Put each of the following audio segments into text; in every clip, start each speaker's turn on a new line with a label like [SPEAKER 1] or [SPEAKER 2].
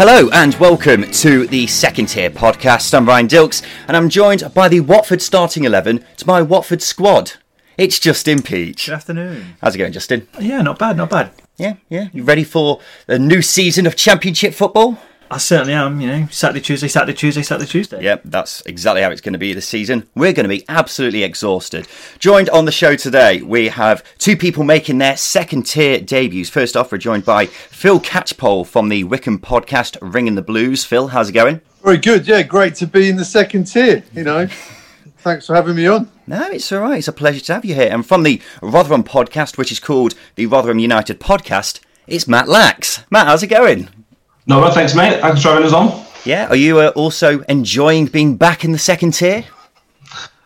[SPEAKER 1] Hello and welcome to the second tier podcast. I'm Ryan Dilks and I'm joined by the Watford starting 11 to my Watford squad. It's Justin Peach.
[SPEAKER 2] Good afternoon.
[SPEAKER 1] How's it going, Justin?
[SPEAKER 2] Yeah, not bad, not bad.
[SPEAKER 1] Yeah, yeah. You ready for a new season of Championship football?
[SPEAKER 2] I certainly am, you know, Saturday, Tuesday, Saturday, Tuesday, Saturday, Tuesday.
[SPEAKER 1] Yep, that's exactly how it's going to be this season. We're going to be absolutely exhausted. Joined on the show today, we have two people making their second tier debuts. First off, we're joined by Phil Catchpole from the Wycombe podcast Ringing the Blues. Phil, how's it going?
[SPEAKER 3] Very good, yeah, great to be in the second tier, you know. Thanks for having me on.
[SPEAKER 1] No, it's all right. It's a pleasure to have you here. And from the Rotherham podcast, which is called the Rotherham United Podcast, it's Matt Lax. Matt, how's it going?
[SPEAKER 4] No, thanks, mate. Thanks for having us on.
[SPEAKER 1] Yeah, are you uh, also enjoying being back in the second tier?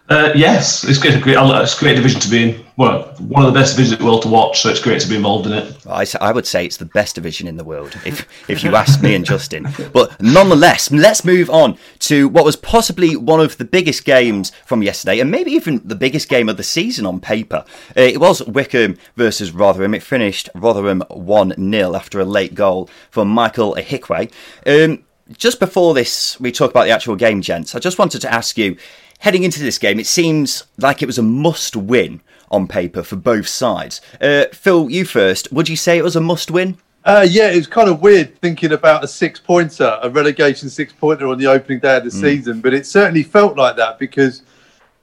[SPEAKER 4] Uh, yes, it's great, great. It's a great division to be in. Well, one of the best divisions in the world to watch, so it's great to be involved in it.
[SPEAKER 1] I, I would say it's the best division in the world, if if you ask me and Justin. But nonetheless, let's move on to what was possibly one of the biggest games from yesterday, and maybe even the biggest game of the season on paper. Uh, it was Wycombe versus Rotherham. It finished Rotherham 1 0 after a late goal from Michael Ihiekwe. Um, just before this, we talk about the actual game, gents. I just wanted to ask you heading into this game, it seems like it was a must win on paper for both sides. Uh, Phil, you first. Would you say it was a must win?
[SPEAKER 3] Uh, yeah, it was kind of weird thinking about a six pointer, a relegation six pointer on the opening day of the mm. season, but it certainly felt like that because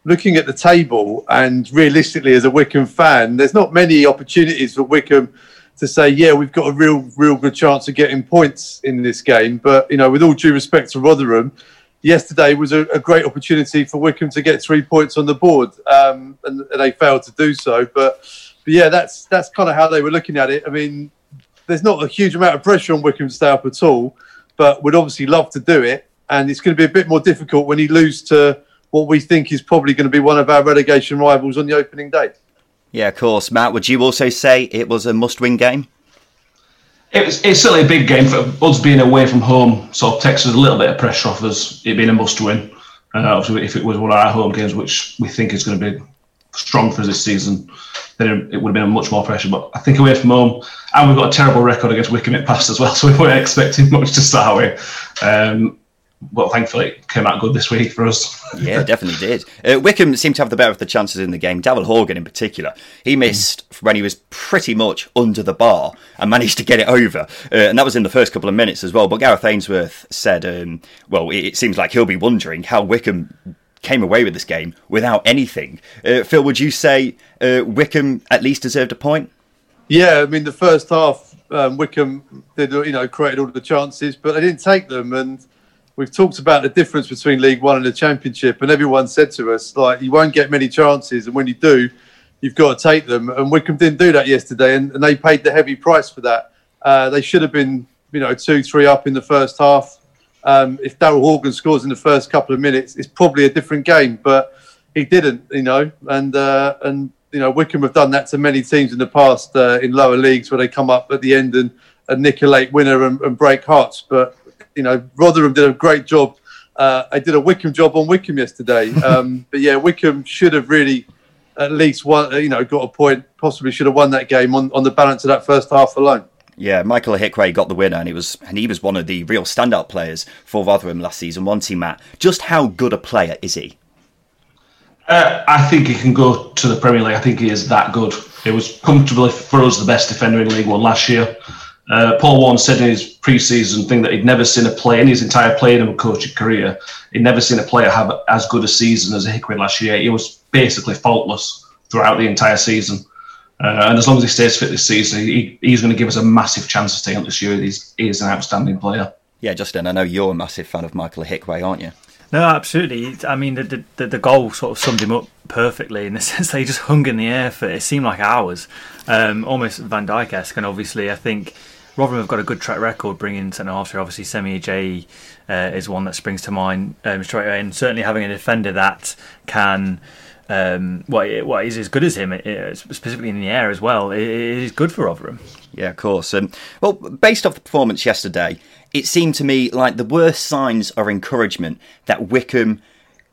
[SPEAKER 3] looking at the table and realistically as a Wycombe fan, there's not many opportunities for Wycombe to say, yeah, we've got a real, real good chance of getting points in this game. But, you know, with all due respect to Rotherham, yesterday was a, a, great opportunity for Wycombe to get three points on the board, um, and, and, they failed to do so. But, but yeah, that's that's kind of how they were looking at it. I mean, there's not a huge amount of pressure on Wycombe to stay up at all, but would obviously love to do it. And it's going to be a bit more difficult when he lose to what we think is probably going to be one of our relegation rivals on the opening day.
[SPEAKER 1] Yeah, of course. Matt, would you also say it was a must-win game?
[SPEAKER 4] It was, it's certainly a big game for us being away from home. Sort of takes us a little bit of pressure off us. It being a must-win. Uh, obviously, if it was one of our home games, which we think is going to be strong for this season, then it would have been much more pressure. But I think away from home, and we've got a terrible record against Wycombe at past as well, so we weren't expecting much to start with. Um, well, thankfully, it came out good this week for us.
[SPEAKER 1] yeah, definitely did. Uh, Wycombe seemed to have the better of the chances in the game. Daryl Horgan, in particular, he missed mm. when he was pretty much under the bar and managed to get it over. Uh, and that was in the first couple of minutes as well. But Gareth Ainsworth said, um, well, it, it, seems like he'll be wondering how Wycombe came away with this game without anything. Uh, Phil, would you say uh, Wycombe at least deserved a point?
[SPEAKER 3] Yeah, I mean, the first half, um, Wycombe did, you know, created all the chances, but they didn't take them. And we've talked about the difference between League One and the Championship, and everyone said to us like you won't get many chances, and when you do, you've got to take them. And Wycombe didn't do that yesterday, and, and they paid the heavy price for that. Uh, they should have been, you know, two, three up in the first half. Um, if Daryl Horgan scores in the first couple of minutes, it's probably a different game, but he didn't, you know, and uh, and you know Wycombe have done that to many teams in the past uh, in lower leagues where they come up at the end and, and nick a late winner and, and break hearts, but you know, Rotherham did a great job. Uh, I did a Wycombe job on Wycombe yesterday. Um, but yeah, Wycombe should have really at least won, you know, got a point, possibly should have won that game on, on the balance of that first half alone.
[SPEAKER 1] Yeah, Michael Ihiekwe got the winner, and he was and he was one of the real standout players for Rotherham last season. One team, Matt. Just how good a player is he?
[SPEAKER 4] Uh, I think he can go to the Premier League. I think he is that good. It was comfortably for us the best defender in League One last year. Uh, Paul Warne said in his pre-season thing that he'd never seen a player in his entire playing and coaching career. He'd never seen a player have as good a season as Hickway last year. He was basically faultless throughout the entire season. Uh, and as long as he stays fit this season, he, he's going to give us a massive chance of staying up this year. He's, he is an outstanding player.
[SPEAKER 1] Yeah, Justin, I know you're a massive fan of Michael Hickway, aren't you?
[SPEAKER 2] No, absolutely. I mean, the, the the goal sort of summed him up perfectly in the sense that he just hung in the air for it seemed like hours, um, almost Van Dijk esque. And obviously, I think Rotherham have got a good track record bringing centre halves. Obviously, Semi Ajayi uh, is one that springs to mind um, straight away, and certainly having a defender that can. Um, what what is as good as him, specifically in the air as well, is good for Rotherham.
[SPEAKER 1] Yeah, of course. Um, well, based off the performance yesterday, it seemed to me like the worst signs are encouragement that Wycombe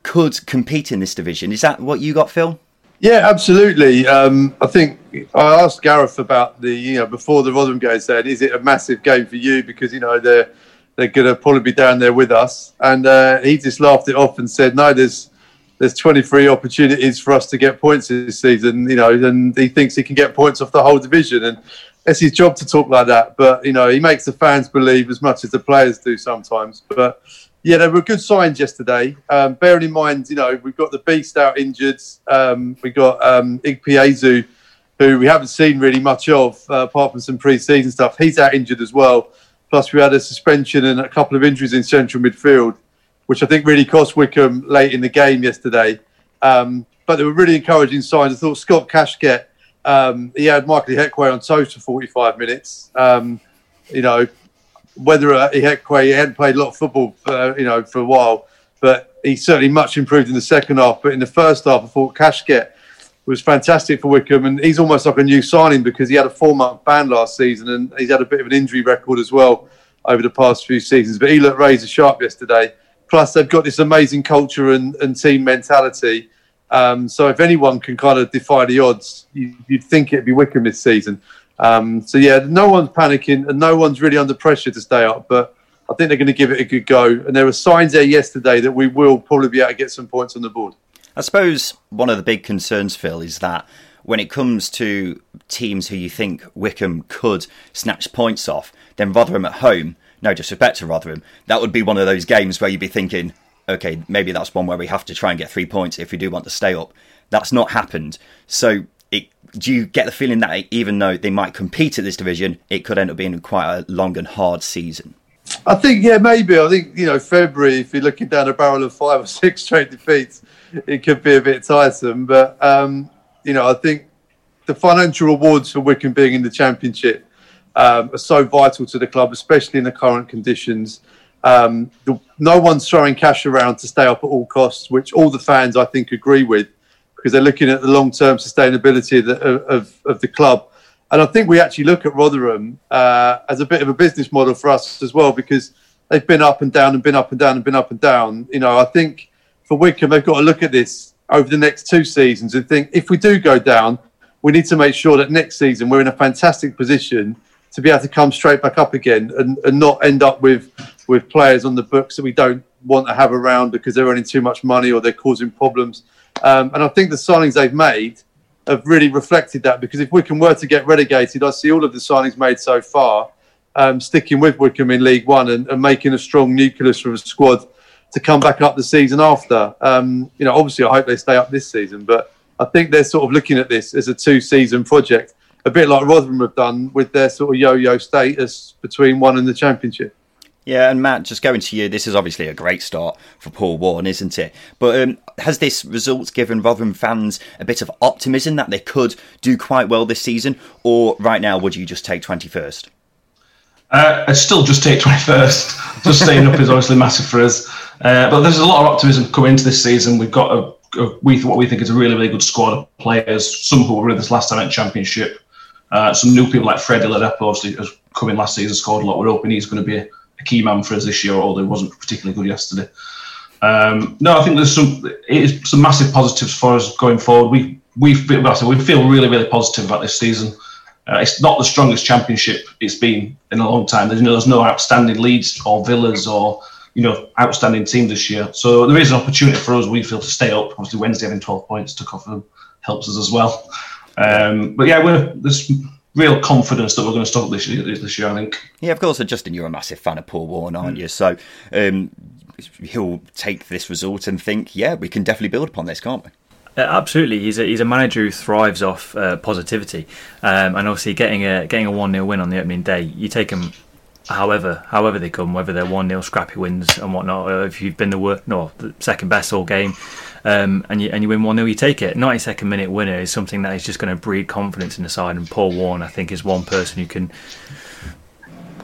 [SPEAKER 1] could compete in this division. Is that what you got, Phil?
[SPEAKER 3] Yeah, absolutely. Um, I think I asked Gareth about the you know before the Rotherham game. Said, "Is it a massive game for you because you know they're they're going to probably be down there with us?" And uh, he just laughed it off and said, "No, there's there's 23 opportunities for us to get points this season. You know, and he thinks he can get points off the whole division, and it's his job to talk like that. But you know, he makes the fans believe as much as the players do sometimes. But yeah, there were good signs yesterday. Um, bearing in mind, you know, we've got the beast out injured. Um, we got um, Ikpeazu, who we haven't seen really much of, uh, apart from some pre-season stuff. He's out injured as well. Plus, we had a suspension and a couple of injuries in central midfield, which I think really cost Wycombe late in the game yesterday. Um, but there were really encouraging signs. I thought Scott Kashket, um, he had Michael Heckway on toast for 45 minutes. Um, you know, whether uh, he hadn't played a lot of football, uh, you know, for a while, but he certainly much improved in the second half. But in the first half, I thought Kashket was fantastic for Wycombe, and he's almost like a new signing because he had a four-month ban last season, and he's had a bit of an injury record as well over the past few seasons. But he looked razor sharp yesterday. Plus, they've got this amazing culture and, and team mentality. Um, so, if anyone can kind of defy the odds, you, would think it'd be Wycombe this season. Um, so yeah, no one's panicking and no one's really under pressure to stay up, but I think they're going to give it a good go. And there were signs there yesterday that we will probably be able to get some points on the board.
[SPEAKER 1] I suppose one of the big concerns, Phil, is that when it comes to teams who you think Wycombe could snatch points off, then Rotherham at home, no disrespect to Rotherham, that would be one of those games where you'd be thinking, okay, maybe that's one where we have to try and get three points if we do want to stay up. That's not happened. So it, do you get the feeling that even though they might compete at this division, it could end up being quite a long and hard season?
[SPEAKER 3] I think, yeah, maybe. I think, you know, February, if you're looking down a barrel of five or six straight defeats, it could be a bit tiresome. But, um, you know, I think the financial rewards for Wycombe being in the Championship um, are so vital to the club, especially in the current conditions. Um, no one's throwing cash around to stay up at all costs, which all the fans, I think, agree with because they're looking at the long term sustainability of the, of, of the club. And I think we actually look at Rotherham uh, as a bit of a business model for us as well because they've been up and down and been up and down and been up and down. You know, I think for Wycombe, they've got to look at this over the next two seasons and think if we do go down, we need to make sure that next season we're in a fantastic position to be able to come straight back up again and, and not end up with with players on the books that we don't want to have around because they're earning too much money or they're causing problems. Um, and I think the signings they've made have really reflected that because if Wycombe were to get relegated, I see all of the signings made so far um, sticking with Wycombe in League One and, and, making a strong nucleus for a squad to come back up the season after. Um, you know, obviously, I hope they stay up this season, but I think they're sort of looking at this as a two-season project, a bit like Rotherham have done with their sort of yo-yo status between one and the Championship.
[SPEAKER 1] Yeah, and Matt, just going to you, this is obviously a great start for Paul Warne, isn't it? But um, has this result given Rotherham fans a bit of optimism that they could do quite well this season? Or right now, would you just take 21st?
[SPEAKER 4] Uh, I'd still just take 21st. just staying up is obviously massive for us. Uh, but there's a lot of optimism coming into this season. We've got a, a, we, what we think is a really, really good squad of players, some who were with us last time at Championship. Uh, some new people like Freddie Ladapo, obviously, has come in last season, scored a lot. We're hoping he's going to be a key man for us this year, although he wasn't particularly good yesterday. Um, no, I think there's some it's some massive positives for us going forward. We we we feel really really positive about this season. Uh, it's not the strongest championship it's been in a long time. There's, you know, there's no outstanding Leeds or villas or you know outstanding teams this year. So there is an opportunity for us. We feel to stay up. Obviously, Wednesday having 12 points to cover them helps us as well. Um, but yeah, we're there's real confidence that we're going to stop this year. This year, I think.
[SPEAKER 1] Yeah, of course. Justin, you're a massive fan of Paul Warne, aren't mm. you? So um, he'll take this result and think, yeah, we can definitely build upon this, can't we?
[SPEAKER 2] Uh, absolutely, he's a he's a manager who thrives off uh, positivity, um, and obviously getting a getting a one 0 win on the opening day, you take him however however they come, whether they're one 0 scrappy wins and whatnot, if you've been the worst, no, the second best all game, um, and you and you win one 0 you take it. Ninety second minute winner is something that is just going to breed confidence in the side, and Paul Warne I think, is one person who can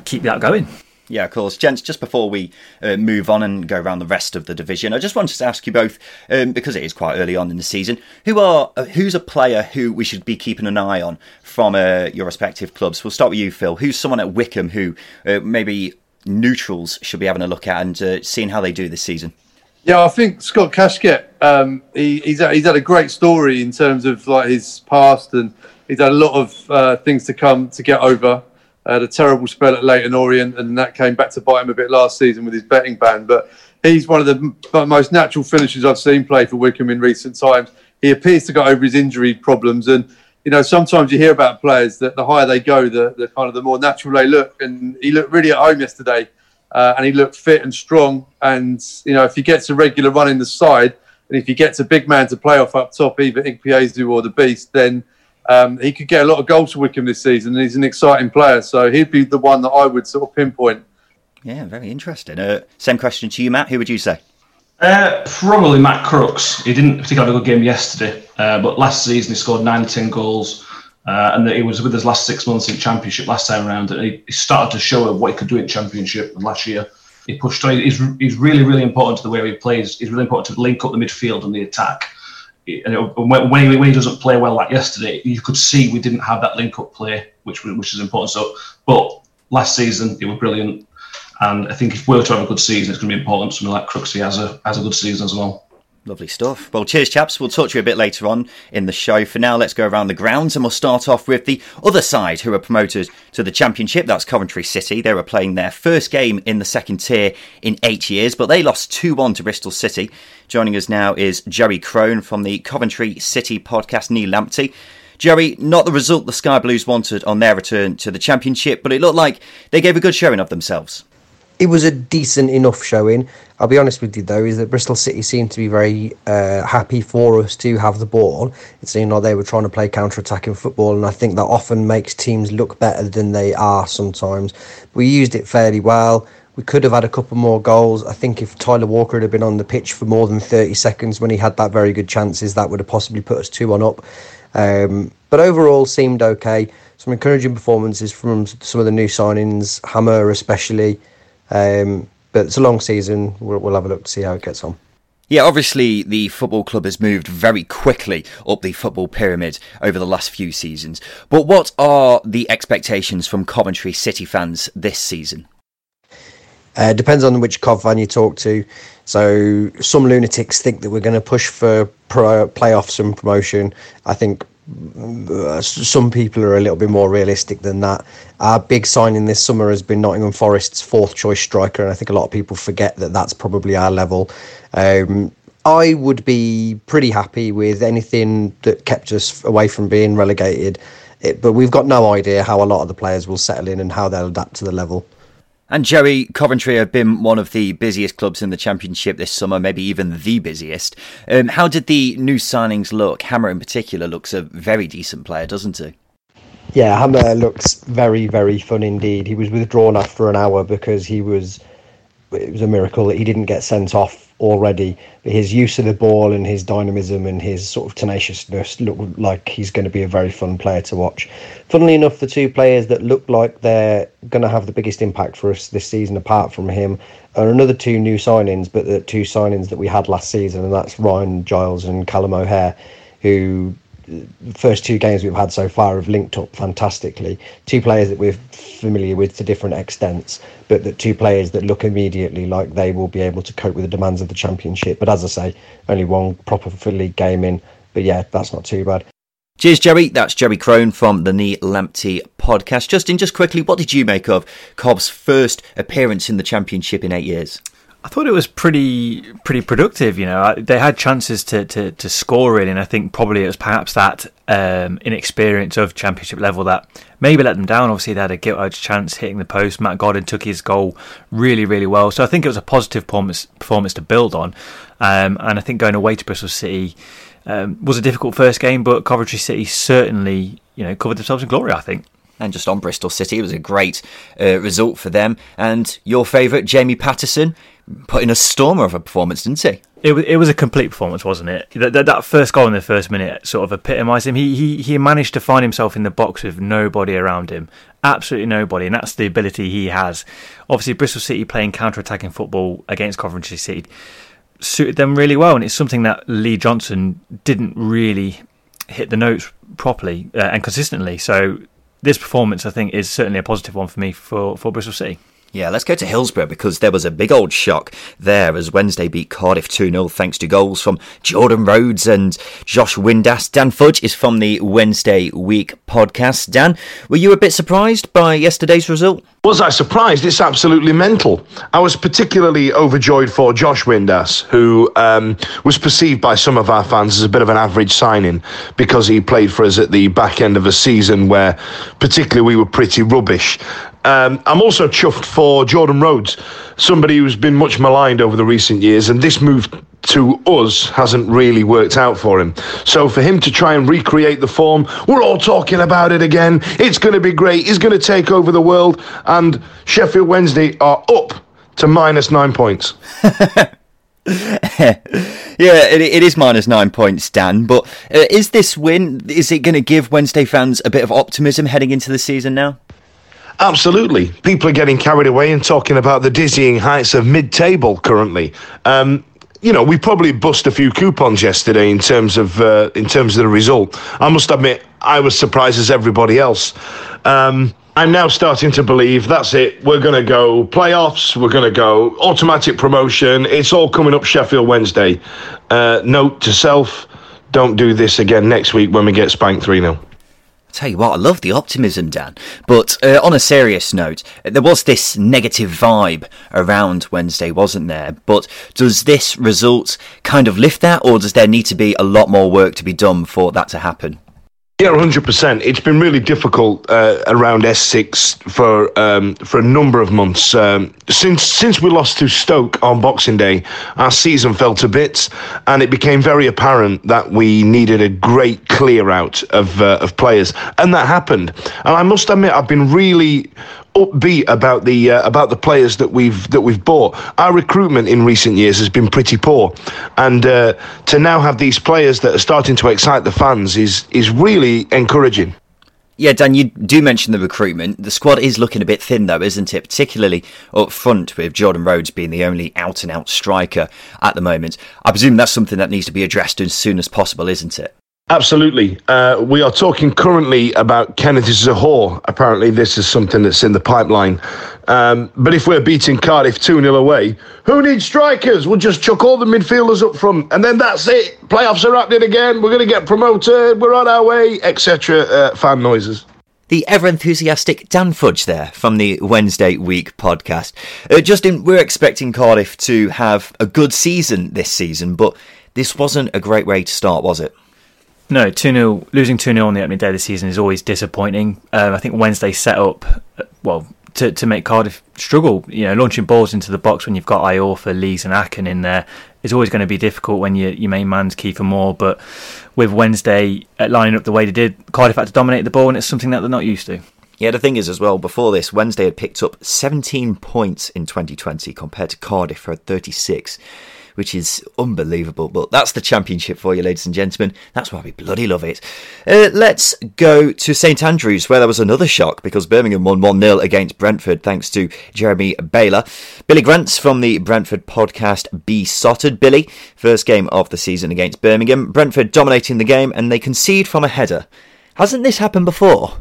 [SPEAKER 2] keep that going.
[SPEAKER 1] Yeah, of course. Gents, just before we uh, move on and go around the rest of the division, I just wanted to ask you both, um, because it is quite early on in the season, who are uh, who's a player who we should be keeping an eye on from uh, your respective clubs? We'll start with you, Phil. Who's someone at Wycombe who uh, maybe neutrals should be having a look at and uh, seeing how they do this season?
[SPEAKER 3] Yeah, I think Scott Kashket. Um, he, he's he's had a great story in terms of like his past, and he's had a lot of uh, things to come to get over had a terrible spell at Leyton Orient, and that came back to bite him a bit last season with his betting ban. But he's one of the most natural finishers I've seen play for Wycombe in recent times. He appears to got over his injury problems, and you know sometimes you hear about players that the higher they go, the, the kind of the more natural they look. And he looked really at home yesterday, uh, and he looked fit and strong. And you know if he gets a regular run in the side, and if he gets a big man to play off up top, either Ikpeazu or the Beast, then um, he could get a lot of goals for Wycombe this season, and he's an exciting player. So he'd be the one that I would sort of pinpoint.
[SPEAKER 1] Yeah, very interesting. Uh, same question to you, Matt. Who would you say?
[SPEAKER 4] Uh, probably Matt Crooks. He didn't particularly have a good game yesterday, uh, but last season he scored 19 goals. Uh, and he was with us last six months in Championship last time around, and he, he started to show what he could do in Championship last year. He pushed. He's, he's really, really important to the way he plays. He's really important to link up the midfield and the attack when, when, he, when he doesn't play well like yesterday, you could see we didn't have that link up play, which which is important. So, but last season it was brilliant, and I think if we're to have a good season, it's going to be important. Something like Crooksy has a has a good season as well.
[SPEAKER 1] Lovely stuff. Well, cheers, chaps. We'll talk to you a bit later on in the show. For now, let's go around the grounds and we'll start off with the other side who are promoted to the Championship. That's Coventry City. They were playing their first game in the second tier in eight years, but they lost 2 1 to Bristol City. Joining us now is Jerry Crone from the Coventry City podcast, Neil Lamptey. Jerry, not the result the Sky Blues wanted on their return to the Championship, but it looked like they gave a good showing of themselves
[SPEAKER 5] it was a decent enough showing. I'll be honest with you though, is that Bristol City seemed to be very uh, happy for us to have the ball. It seemed like they were trying to play counter-attacking football, and I think that often makes teams look better than they are sometimes. We used it fairly well. We could have had a couple more goals. I think if Tyler Walker had been on the pitch for more than 30 seconds when he had that very good chances, that would have possibly put us 2 on up. Um, but overall, seemed okay. Some encouraging performances from some of the new signings, Hamer especially. Um, but it's a long season. We'll, we'll have a look to see how it gets on.
[SPEAKER 1] Yeah, obviously the football club has moved very quickly up the football pyramid over the last few seasons. But what are the expectations from Coventry City fans this season?
[SPEAKER 5] Uh, depends on which Cov fan you talk to. So some lunatics think that we're going to push for pro- playoffs and promotion. I think some people are a little bit more realistic than that. Our big signing this summer has been Nottingham Forest's fourth choice striker, and I think a lot of people forget that that's probably our level. Um, I would be pretty happy with anything that kept us away from being relegated, it, but we've got no idea how a lot of the players will settle in and how they'll adapt to the level.
[SPEAKER 1] And Joey, Coventry have been one of the busiest clubs in the Championship this summer, maybe even the busiest. Um, how did the new signings look? Hamer in particular looks a very decent player, doesn't he?
[SPEAKER 5] Yeah, Hamer looks very, very fun indeed. He was withdrawn after an hour because he was. It was a miracle that he didn't get sent off already. But his use of the ball and his dynamism and his sort of tenaciousness look like he's going to be a very fun player to watch. Funnily enough, the two players that look like they're going to have the biggest impact for us this season, apart from him, are another two new signings, but the two signings that we had last season, and that's Ryan Giles and Callum O'Hare, who the first two games we've had so far have linked up fantastically. Two players that we're familiar with to different extents, but the two players that look immediately like they will be able to cope with the demands of the championship. But as I say, only one proper league game in. But yeah, that's not too bad.
[SPEAKER 1] Cheers, Jerry. That's Jerry Crone from the Neil Lamptey podcast. Justin, just quickly, what did you make of Cov's first appearance in the championship in eight years?
[SPEAKER 2] I thought it was pretty pretty productive. You know, they had chances to, to, to score really, and I think probably it was perhaps that um, inexperience of championship level that maybe let them down. Obviously, they had a gilt edge chance hitting the post. Matt Godden took his goal really really well, so I think it was a positive performance performance to build on. Um, and I think going away to Bristol City um, was a difficult first game, but Coventry City certainly you know covered themselves in glory. I think.
[SPEAKER 1] And just on Bristol City, it was a great uh, result for them. And your favourite, Jamie Paterson, put in a stormer of a performance, didn't he?
[SPEAKER 2] It was, it was a complete performance, wasn't it? That, that, that first goal in the first minute sort of epitomised him. He, he he managed to find himself in the box with nobody around him, absolutely nobody, and that's the ability he has. Obviously, Bristol City playing counter-attacking football against Coventry City suited them really well, and it's something that Lee Johnson didn't really hit the notes properly uh, and consistently. So this performance, I think, is certainly a positive one for me for, for Bristol City.
[SPEAKER 1] Yeah, let's go to Hillsborough because there was a big old shock there as Wednesday beat Cardiff 2 0 thanks to goals from Jordan Rhodes and Josh Windass. Dan Fudge is from the Wednesday Week podcast. Dan, were you a bit surprised by yesterday's result?
[SPEAKER 6] Was I surprised? It's absolutely mental. I was particularly overjoyed for Josh Windass, who um, was perceived by some of our fans as a bit of an average signing because he played for us at the back end of a season where, particularly, we were pretty rubbish. Um, I'm also chuffed for Jordan Rhodes, somebody who's been much maligned over the recent years, and this move to us hasn't really worked out for him. So for him to try and recreate the form, we're all talking about it again. It's going to be great. He's going to take over the world, and Sheffield Wednesday are up to minus nine points.
[SPEAKER 1] yeah, it, it is minus nine points, Dan. But uh, is this win? Is it going to give Wednesday fans a bit of optimism heading into the season now?
[SPEAKER 6] Absolutely. People are getting carried away and talking about the dizzying heights of mid table currently. Um, you know, we probably bust a few coupons yesterday in terms of uh, in terms of the result. I must admit, I was surprised as everybody else. Um, I'm now starting to believe that's it. We're going to go playoffs. We're going to go automatic promotion. It's all coming up Sheffield Wednesday. Uh, note to self: don't do this again next week when we get spanked three 0
[SPEAKER 1] Tell you what, I love the optimism, Dan. But uh, on a serious note, there was this negative vibe around Wednesday, wasn't there? But does this result kind of lift that, or does there need to be a lot more work to be done for that to happen?
[SPEAKER 6] Yeah, hundred percent. It's been really difficult uh, around S6 for um, for a number of months um, since since we lost to Stoke on Boxing Day. Our season fell to bits, and it became very apparent that we needed a great clear out of uh, of players, and that happened. And I must admit, I've been really upbeat about the uh, about the players that we've that we've bought. Our recruitment in recent years has been pretty poor, and uh, to now have these players that are starting to excite the fans is is really encouraging.
[SPEAKER 1] Yeah, Dan, you do mention the recruitment. The squad is looking a bit thin, though, isn't it? Particularly up front, with Jordan Rhodes being the only out and out striker at the moment. I presume that's something that needs to be addressed as soon as possible, isn't it?
[SPEAKER 6] Absolutely. Uh, we are talking currently about Kenneth Zohore. Apparently, this is something that's in the pipeline. Um, but if we're beating Cardiff 2 0 away, who needs strikers? We'll just chuck all the midfielders up front, and then that's it. Playoffs are happening again. We're going to get promoted. We're on our way, etc. Uh, fan noises.
[SPEAKER 1] The ever enthusiastic Dan Fudge there from the Wednesday Week podcast. Uh, Justin, we're expecting Cardiff to have a good season this season, but this wasn't a great way to start, was it?
[SPEAKER 2] No, 2 0, losing 2 0 on the opening day of the season is always disappointing. Um, I think Wednesday set up, uh, well, to, to make Cardiff struggle. You know, launching balls into the box when you've got Iorfa, Lees, and Aken in there is always going to be difficult when you, your main man's Kiefer Moore. But with Wednesday uh, lining up the way they did, Cardiff had to dominate the ball, and it's something that they're not used to.
[SPEAKER 1] Yeah, the thing is as well, before this, Wednesday had picked up 17 points in 2020 compared to Cardiff for 36 which is unbelievable. But that's the championship for you, ladies and gentlemen. That's why we bloody love it. Uh, let's go to St Andrews, where there was another shock because Birmingham won 1 0 against Brentford thanks to Jérémie Bela. Billy Grants from the Brentford podcast Beesotted. Billy, first game of the season against Birmingham. Brentford dominating the game and they concede from a header. Hasn't this happened before?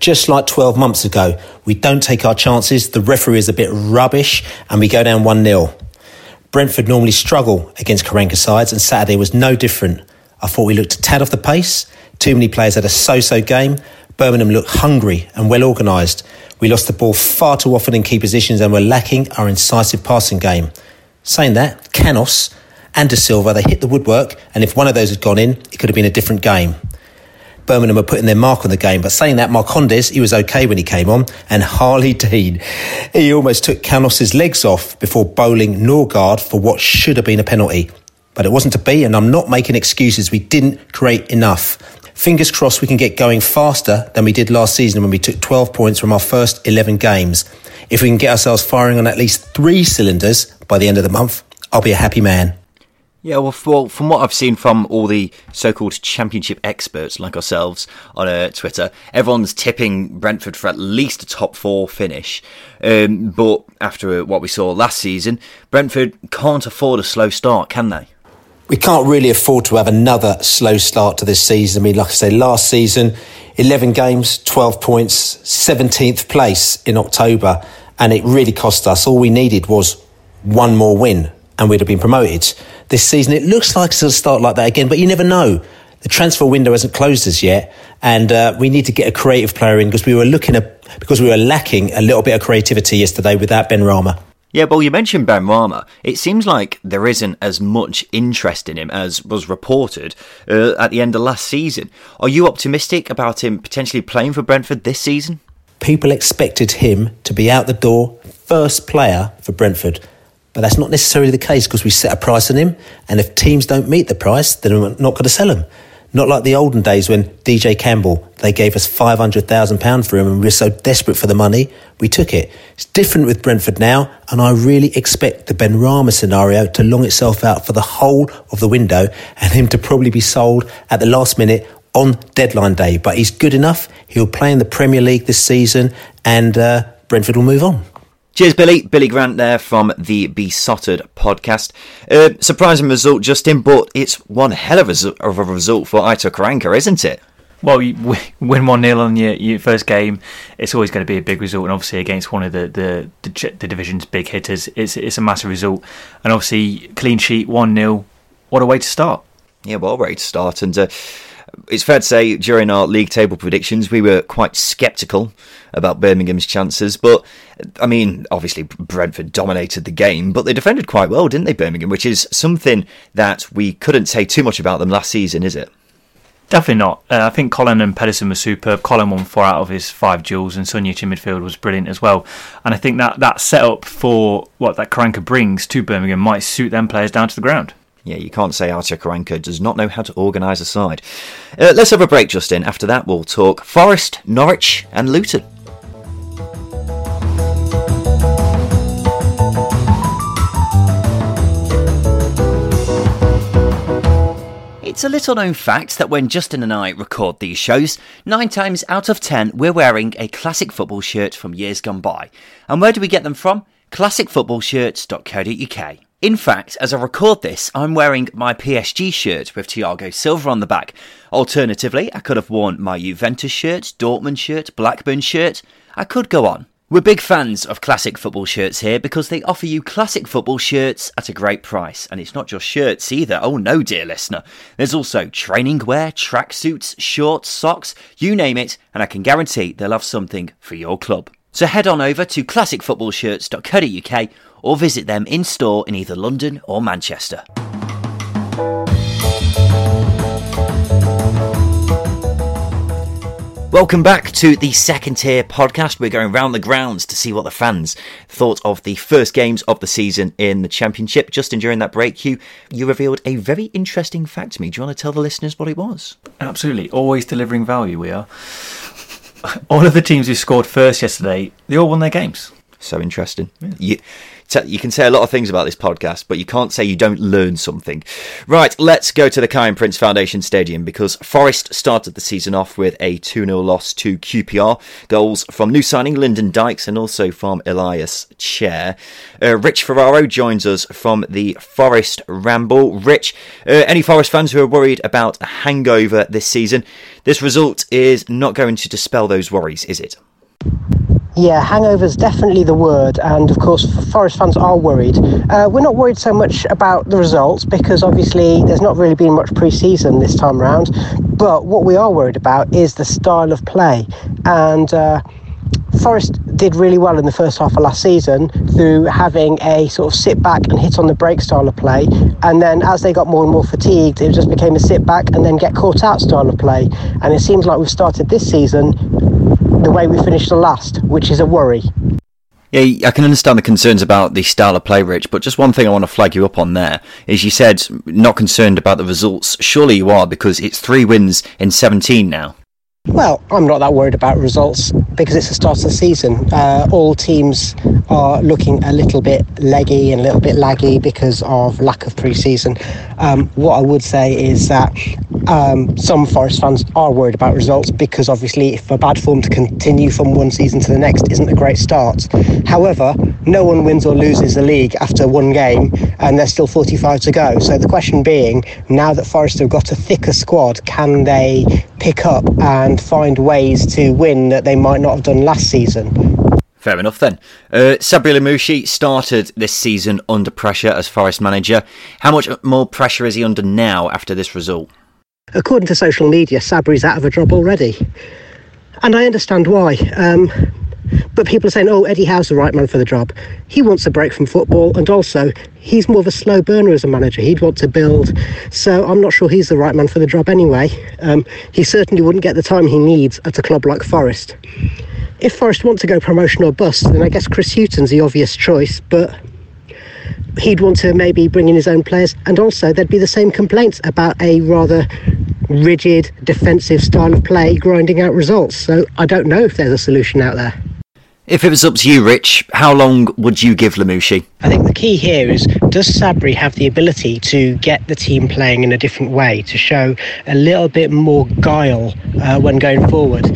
[SPEAKER 7] Just like 12 months ago, we don't take our chances, the referee is a bit rubbish, and we go down 1 0. Brentford normally struggle against Karanka sides, and Saturday was no different. I thought we looked a tad off the pace. Too many players had a so so game. Birmingham looked hungry and well organised. We lost the ball far too often in key positions and were lacking our incisive passing game. Saying that, Canos and Dasilva, they hit the woodwork, and if one of those had gone in, it could have been a different game. Birmingham were putting their mark on the game. But saying that, Marcondes, he was okay when he came on. And Harlee Dean, he almost took Canos's legs off before bowling Norgaard for what should have been a penalty. But it wasn't to be, and I'm not making excuses. We didn't create enough. Fingers crossed we can get going faster than we did last season when we took 12 points from our first 11 games. If we can get ourselves firing on at least three cylinders by the end of the month, I'll be a happy man.
[SPEAKER 1] Yeah, well, for, from what I've seen from all the so-called championship experts like ourselves on uh, Twitter, everyone's tipping Brentford for at least a top four finish. Um, but after what we saw last season, Brentford can't afford a slow start, can they?
[SPEAKER 7] We can't really afford to have another slow start to this season. I mean, like I say, last season, 11 games, 12 points, 17th place in October, and it really cost us. All we needed was one more win, and we'd have been promoted this season. It looks like to start like that again, but you never know. The transfer window hasn't closed as yet, and uh, we need to get a creative player in because we were looking at because we were lacking a little bit of creativity yesterday without Benrahma.
[SPEAKER 1] Yeah, well, you mentioned Benrahma. It seems like there isn't as much interest in him as was reported uh, at the end of last season. Are you optimistic about him potentially playing for Brentford this season?
[SPEAKER 7] People expected him to be out the door, first player for Brentford. But that's not necessarily the case because we set a price on him, and if teams don't meet the price, then we're not going to sell him. Not like the olden days when DJ Campbell, they gave us £500,000 for him and we were so desperate for the money, we took it. It's different with Brentford now, and I really expect the Benrahma scenario to long itself out for the whole of the window and him to probably be sold at the last minute on deadline day. But he's good enough, he'll play in the Premier League this season, and uh, Brentford will move on.
[SPEAKER 1] Cheers, Billy. Billy Grant there from the Beesotted podcast. Uh, surprising result, Justin, but it's one hell of a, of a result for Aitor Karanka, isn't it?
[SPEAKER 2] Well, you win 1 0 on your, your first game, it's always going to be a big result. And obviously, against one of the, the, the, the division's big hitters, it's, it's a massive result. And obviously, clean sheet, 1 0. What a way to start.
[SPEAKER 1] Yeah, well, way to start. And uh, it's fair to say during our league table predictions we were quite sceptical about Birmingham's chances, but I mean, obviously Brentford dominated the game, but they defended quite well, didn't they, Birmingham? Which is something that we couldn't say too much about them last season, is it?
[SPEAKER 2] Definitely not. Uh, I think Colin and Pedersen were superb. Colin won four out of his five duels, and Sunjic in midfield was brilliant as well. And I think that that setup for what that Karanka brings to Birmingham might suit them players down to the ground.
[SPEAKER 1] Yeah, you can't say Aitor Karanka does not know how to organise a side. Uh, let's have a break, Justin. After that, we'll talk Forest, Norwich, and Luton. It's a little known fact that when Justin and I record these shows, nine times out of ten we're wearing a classic football shirt from years gone by. And where do we get them from? classicfootballshirts.co.uk. In fact, as I record this, I'm wearing my PSG shirt with Thiago Silva on the back. Alternatively, I could have worn my Juventus shirt, Dortmund shirt, Blackburn shirt. I could go on. We're big fans of classic football shirts here because they offer you classic football shirts at a great price. And it's not just shirts either. Oh no, dear listener. There's also training wear, tracksuits, shorts, socks, you name it, and I can guarantee they'll have something for your club. So head on over to classicfootballshirts.co.uk or visit them in store in either London or Manchester. Welcome back to the second tier podcast. We're going round the grounds to see what the fans thought of the first games of the season in the championship. Justin, during that break, you you revealed a very interesting fact to me. Do you want to tell the listeners what it was?
[SPEAKER 2] Absolutely, always delivering value. We are. All of the teams who scored first yesterday, they all won their games.
[SPEAKER 1] So interesting. Yeah. You, you can say a lot of things about this podcast, but you can't say you don't learn something. Right, let's go to the Kiyan Prince Foundation Stadium because Forest started the season off with a 2 0 loss to QPR. Goals from new signing Lyndon Dykes and also from Ilias Chair. Uh, Rich Ferraro joins us from the Forest Ramble. Rich, uh, any Forest fans who are worried about a hangover this season, this result is not going to dispel those worries, is it?
[SPEAKER 8] Yeah, hangover's definitely the word, and of course, Forest fans are worried. Uh, we're not worried so much about the results because obviously there's not really been much pre-season this time around. But what we are worried about is the style of play, and uh, Forest did really well in the first half of last season through having a sort of sit back and hit on the break style of play. And then as they got more and more fatigued, it just became a sit back and then get caught out style of play. And it seems like we've started this season the way we finished the last, which is a worry.
[SPEAKER 1] Yeah, I can understand the concerns about the style of play, Rich, but just one thing I want to flag you up on there is you said not concerned about the results. Surely you are because it's three wins in 17 now.
[SPEAKER 8] Well, I'm not that worried about results because it's the start of the season. Uh, all teams are looking a little bit leggy and a little bit laggy because of lack of pre-season. Um, what I would say is that um, some Forest fans are worried about results because obviously, if a bad form to continue from one season to the next isn't a great start. However, no one wins or loses the league after one game, and there's still 45 to go. So the question being, now that Forest have got a thicker squad, can they pick up and find ways to win that they might not have done last season?
[SPEAKER 1] Fair enough then. Uh, Sabri Lamouchi started this season under pressure as Forest manager. How much more pressure is he under now after this result?
[SPEAKER 8] According to social media, Sabri's out of a job already. And I understand why. Um, but people are saying, oh, Eddie Howe's the right man for the job. He wants a break from football, and also he's more of a slow burner as a manager. He'd want to build. So I'm not sure he's the right man for the job anyway. Um, he certainly wouldn't get the time he needs at a club like Forest. If Forest want to go promotion or bust, then I guess Chris Hughton's the obvious choice, but he'd want to maybe bring in his own players, and also there'd be the same complaints about a rather rigid defensive style of play grinding out results. So I don't know if there's a solution out there.
[SPEAKER 1] If it was up to you, Rich, how long would you give Lamouchi?
[SPEAKER 8] I think the key here is does Sabri have the ability to get the team playing in a different way, to show a little bit more guile uh, when going forward?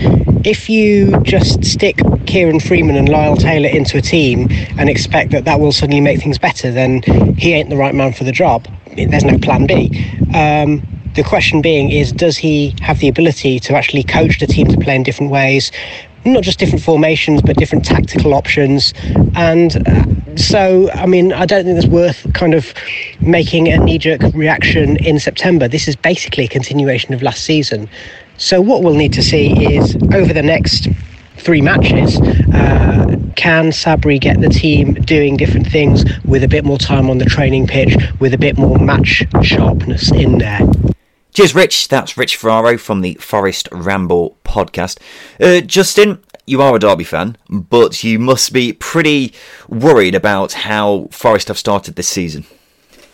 [SPEAKER 8] If you just stick Kieran Freeman and Lyle Taylor into a team and expect that that will suddenly make things better, then he ain't the right man for the job. There's no plan B. Um, the question being is does he have the ability to actually coach the team to play in different ways not just different formations, but different tactical options. And uh, so, I mean, I don't think it's worth kind of making a knee jerk reaction in September. This is basically a continuation of last season. So, what we'll need to see is over the next three matches, uh, can Sabri get the team doing different things with a bit more time on the training pitch, with a bit more match sharpness in there?
[SPEAKER 1] Cheers, Rich. That's Rich Ferraro from the Forest Ramble podcast. Uh, Justin, you are a Derby fan, but you must be pretty worried about how Forest have started this season.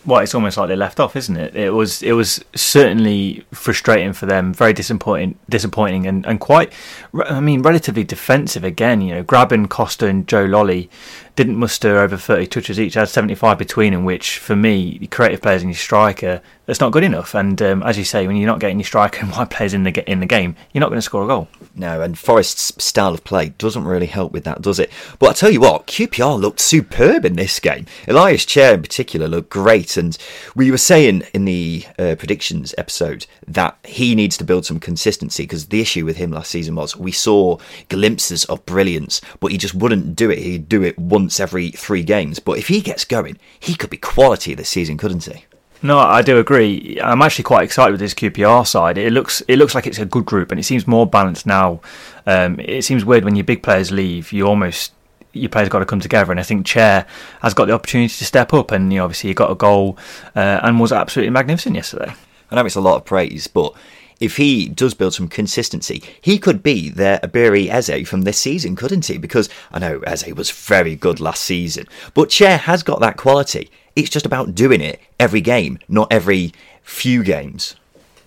[SPEAKER 2] Well, it's almost like they left off, isn't it? It was it was certainly frustrating for them, very disappointing, disappointing, and, and quite, I mean, relatively defensive again. You know, Grabban Costa and Joe Lolley didn't muster over 30 touches each, had 75 between them, which for me, creative players and your striker, that's not good enough. And um, as you say, when you're not getting your striker and wide players in the in the game, you're not going to score a goal.
[SPEAKER 1] No, and Forest's style of play doesn't really help with that, does it? But I tell you what, QPR looked superb in this game. Ilias Chair in particular looked great, and we were saying in the uh, predictions episode that he needs to build some consistency because the issue with him last season was we saw glimpses of brilliance, but he just wouldn't do it. He'd do it once once every three games. But if he gets going, he could be quality this season, couldn't he?
[SPEAKER 2] No, I do agree. I'm actually quite excited with this QPR side. It looks it looks like it's a good group, and it seems more balanced now. Um, it seems weird when your big players leave, you almost your players got to come together, and I think Chair has got the opportunity to step up, and you know, obviously he got a goal uh, and was absolutely magnificent yesterday.
[SPEAKER 1] I know it's a lot of praise, but if he does build some consistency, he could be their Abiri Eze from this season, couldn't he? Because I know Eze was very good last season, but Chair has got that quality. It's just about doing it every game, not every few games.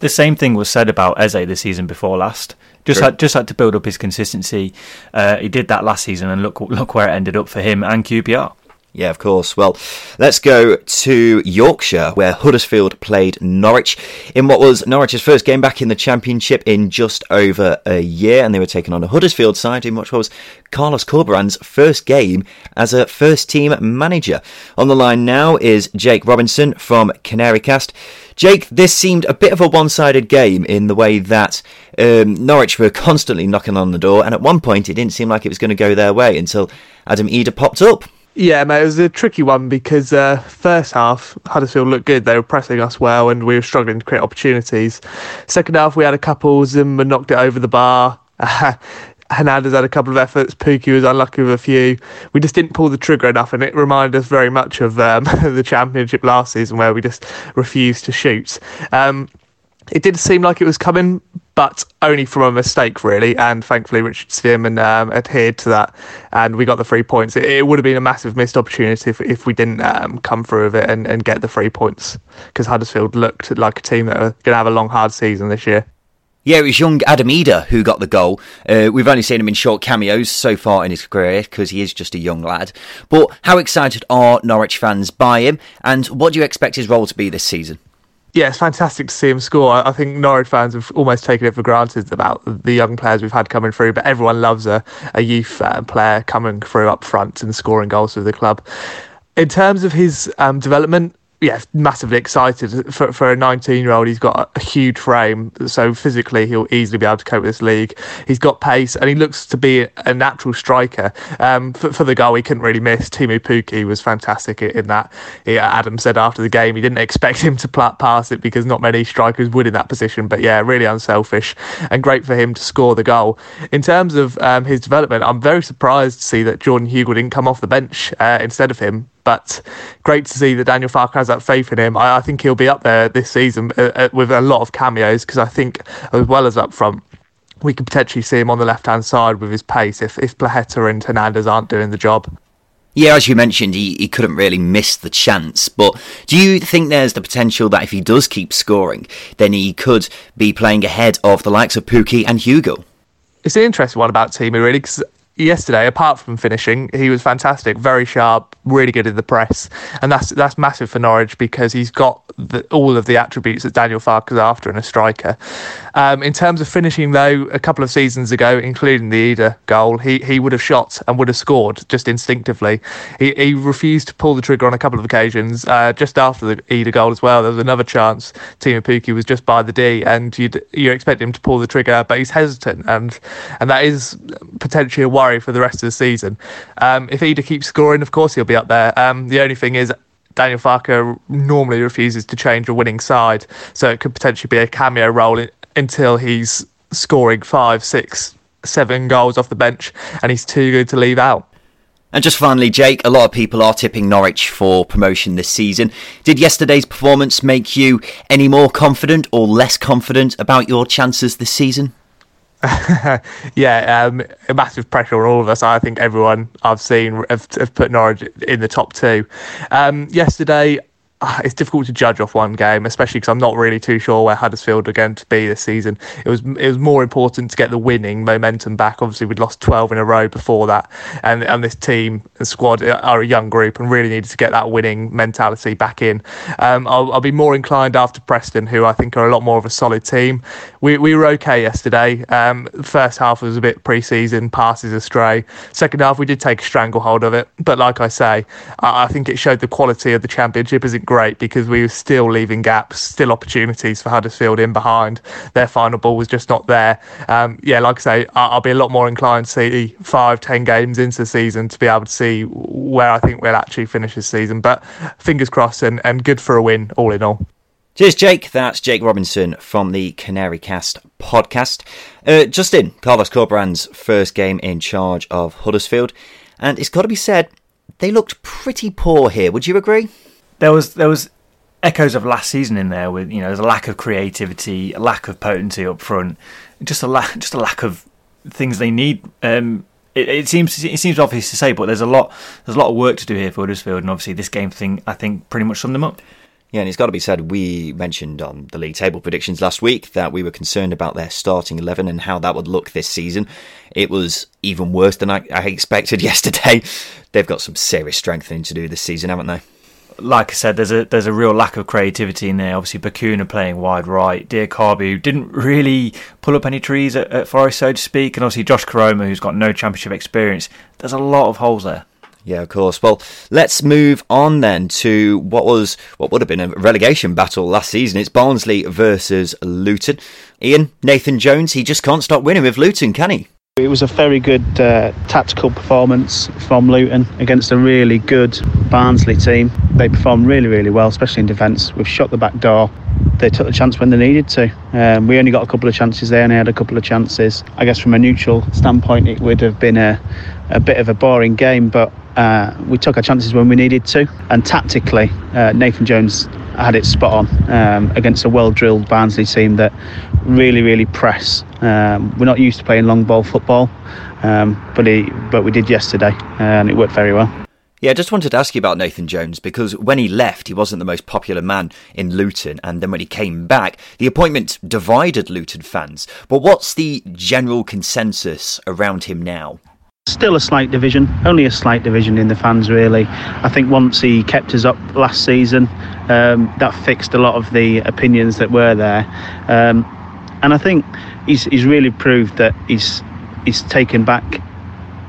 [SPEAKER 2] The same thing was said about Eze the season before last. Just had just had to build up his consistency. Uh, he did that last season, and look look where it ended up for him and QPR.
[SPEAKER 1] Yeah, of course. Well, let's go to Yorkshire, where Huddersfield played Norwich in what was Norwich's first game back in the Championship in just over a year, and they were taking on a Huddersfield side in what was Carlos Corberan's first game as a first team manager. On the line now is Jake Robinson from Canary Cast. Jake, this seemed a bit of a one sided game in the way that um, Norwich were constantly knocking on the door, and at one point it didn't seem like it was going to go their way until Adam Idah popped up.
[SPEAKER 9] Yeah, mate, it was a tricky one because uh, first half Huddersfield looked good. They were pressing us well, and we were struggling to create opportunities. Second half, we had a couple. Zimmer knocked it over the bar. Hernandez had a couple of efforts. Pukki was unlucky with a few. We just didn't pull the trigger enough, and it reminded us very much of um, the championship last season, where we just refused to shoot. Um, it did seem like it was coming, but only from a mistake, really. And thankfully, Richard Stearman um, adhered to that, and we got the three points. It, it, would have been a massive missed opportunity if, if we didn't um, come through with it and, and get the three points, because Huddersfield looked like a team that are going to have a long, hard season this year.
[SPEAKER 1] Yeah, it was young Adam Idah who got the goal. Uh, we've only seen him in short cameos so far in his career because he is just a young lad. But how excited are Norwich fans by him, and what do you expect his role to be this season?
[SPEAKER 9] Yeah, it's fantastic to see him score. I think Norwich fans have almost taken it for granted about the young players we've had coming through, but everyone loves a, a youth uh, player coming through up front and scoring goals for the club. In terms of his um, development, yeah, massively excited for for a 19 year old. He's got a huge frame, so physically he'll easily be able to cope with this league. He's got pace, and he looks to be a natural striker. Um, for, for the goal, he couldn't really miss. Teemu Pukki was fantastic in that. He, Adam said after the game he didn't expect him to pass it because not many strikers would in that position. But yeah, really unselfish and great for him to score the goal. In terms of um, his development, I'm very surprised to see that Jordan Hugill didn't come off the bench uh, instead of him but great to see that Daniel Farke has that faith in him. I, I think he'll be up there this season uh, uh, with a lot of cameos because I think, as well as up front, we could potentially see him on the left hand side with his pace if, if Placheta and Hernandez aren't doing the job.
[SPEAKER 1] Yeah, as you mentioned, he, he couldn't really miss the chance. But do you think there's the potential that if he does keep scoring, then he could be playing ahead of the likes of Pukki and Hugill?
[SPEAKER 9] It's an interesting one about Teemu, really, because yesterday, apart from finishing, he was fantastic, very sharp, really good in the press, and that's that's massive for Norwich because he's got the, all of the attributes that Daniel Farke is after in a striker. Um, in terms of finishing, though, a couple of seasons ago, including the Idah goal, he, he would have shot and would have scored just instinctively. He, he refused to pull the trigger on a couple of occasions. Uh, just after the Idah goal as well, there was another chance. Teemu Pukki was just by the D, and you'd you expect him to pull the trigger, but he's hesitant, and and that is potentially a worry for the rest of the season. Um, if Idah keeps scoring, of course he'll be up there. Um, the only thing is Daniel Farke normally refuses to change a winning side, so it could potentially be a cameo role in, until he's scoring five, six, seven goals off the bench, and he's too good to leave out.
[SPEAKER 1] And just finally, Jake, a lot of people are tipping Norwich for promotion this season. Did yesterday's performance make you any more confident or less confident about your chances this season?
[SPEAKER 9] yeah, um, massive pressure on all of us. I think everyone I've seen have, have put Norwich in the top two. Um, yesterday, it's difficult to judge off one game, especially because I'm not really too sure where Huddersfield are going to be this season. It was it was more important to get the winning momentum back. Obviously, we'd lost 12 in a row before that, and and this team and squad are a young group and really needed to get that winning mentality back in. Um, I'll, I'll be more inclined after Preston, who I think are a lot more of a solid team. We we were okay yesterday. Um, first half was a bit pre-season, passes astray. Second half we did take a stranglehold of it, but like I say, I, I think it showed the quality of the championship isn't great because we were still leaving gaps, still opportunities for Huddersfield in behind. Their final ball was just not there. Um, yeah, like I say, I'll be a lot more inclined to see five, ten games into the season to be able to see where I think we'll actually finish this season. But fingers crossed and, and good for a win, all in all.
[SPEAKER 1] Cheers, Jake. That's Jake Robinson from the Canary Cast podcast. Uh, Justin, Carlos Corberán's first game in charge of Huddersfield. And it's got to be said, they looked pretty poor here. Would you agree?
[SPEAKER 2] There was there was echoes of last season in there with you know there's a lack of creativity, a lack of potency up front, just a lack just a lack of things they need. Um, it, it, seems it seems obvious to say, but there's a lot there's a lot of work to do here for Huddersfield, and obviously this game thing I think pretty much summed them up.
[SPEAKER 1] Yeah, and it's got to be said, we mentioned on the league table predictions last week that we were concerned about their starting 11 and how that would look this season. It was even worse than I, I expected yesterday. They've got some serious strengthening to do this season, haven't they?
[SPEAKER 2] Like I said, there's a there's a real lack of creativity in there. Obviously, Bacuna playing wide right, Diakhaby didn't really pull up any trees at, at Forest, so to speak, and obviously Josh Koroma, who's got no championship experience. There's a lot of holes there.
[SPEAKER 1] Yeah, of course. Well, let's move on then to what was what would have been a relegation battle last season. It's Barnsley versus Luton. Ian Nathan Jones, he just can't stop winning with Luton, can he?
[SPEAKER 10] It was a very good uh, tactical performance from Luton against a really good Barnsley team. They performed really, really well, especially in defence. We've shut the back door. they took the chance when they needed to. Um, we only got a couple of chances there, and they had a couple of chances. I guess from a neutral standpoint, it would have been a, a bit of a boring game, but uh, we took our chances when we needed to. And tactically, uh, Nathan Jones had it spot on um, against a well-drilled Barnsley team that really, really press. Um, we're not used to playing long ball football, um, but he, but we did yesterday, and it worked very well.
[SPEAKER 1] Yeah, I just wanted to ask you about Nathan Jones because when he left, he wasn't the most popular man in Luton, and then when he came back, the appointment divided Luton fans. But what's the general consensus around him now?
[SPEAKER 10] Still a slight division, only a slight division in the fans, really. I think once he kept us up last season, um, that fixed a lot of the opinions that were there. Um, and I think he's, he's really proved that he's, he's taken back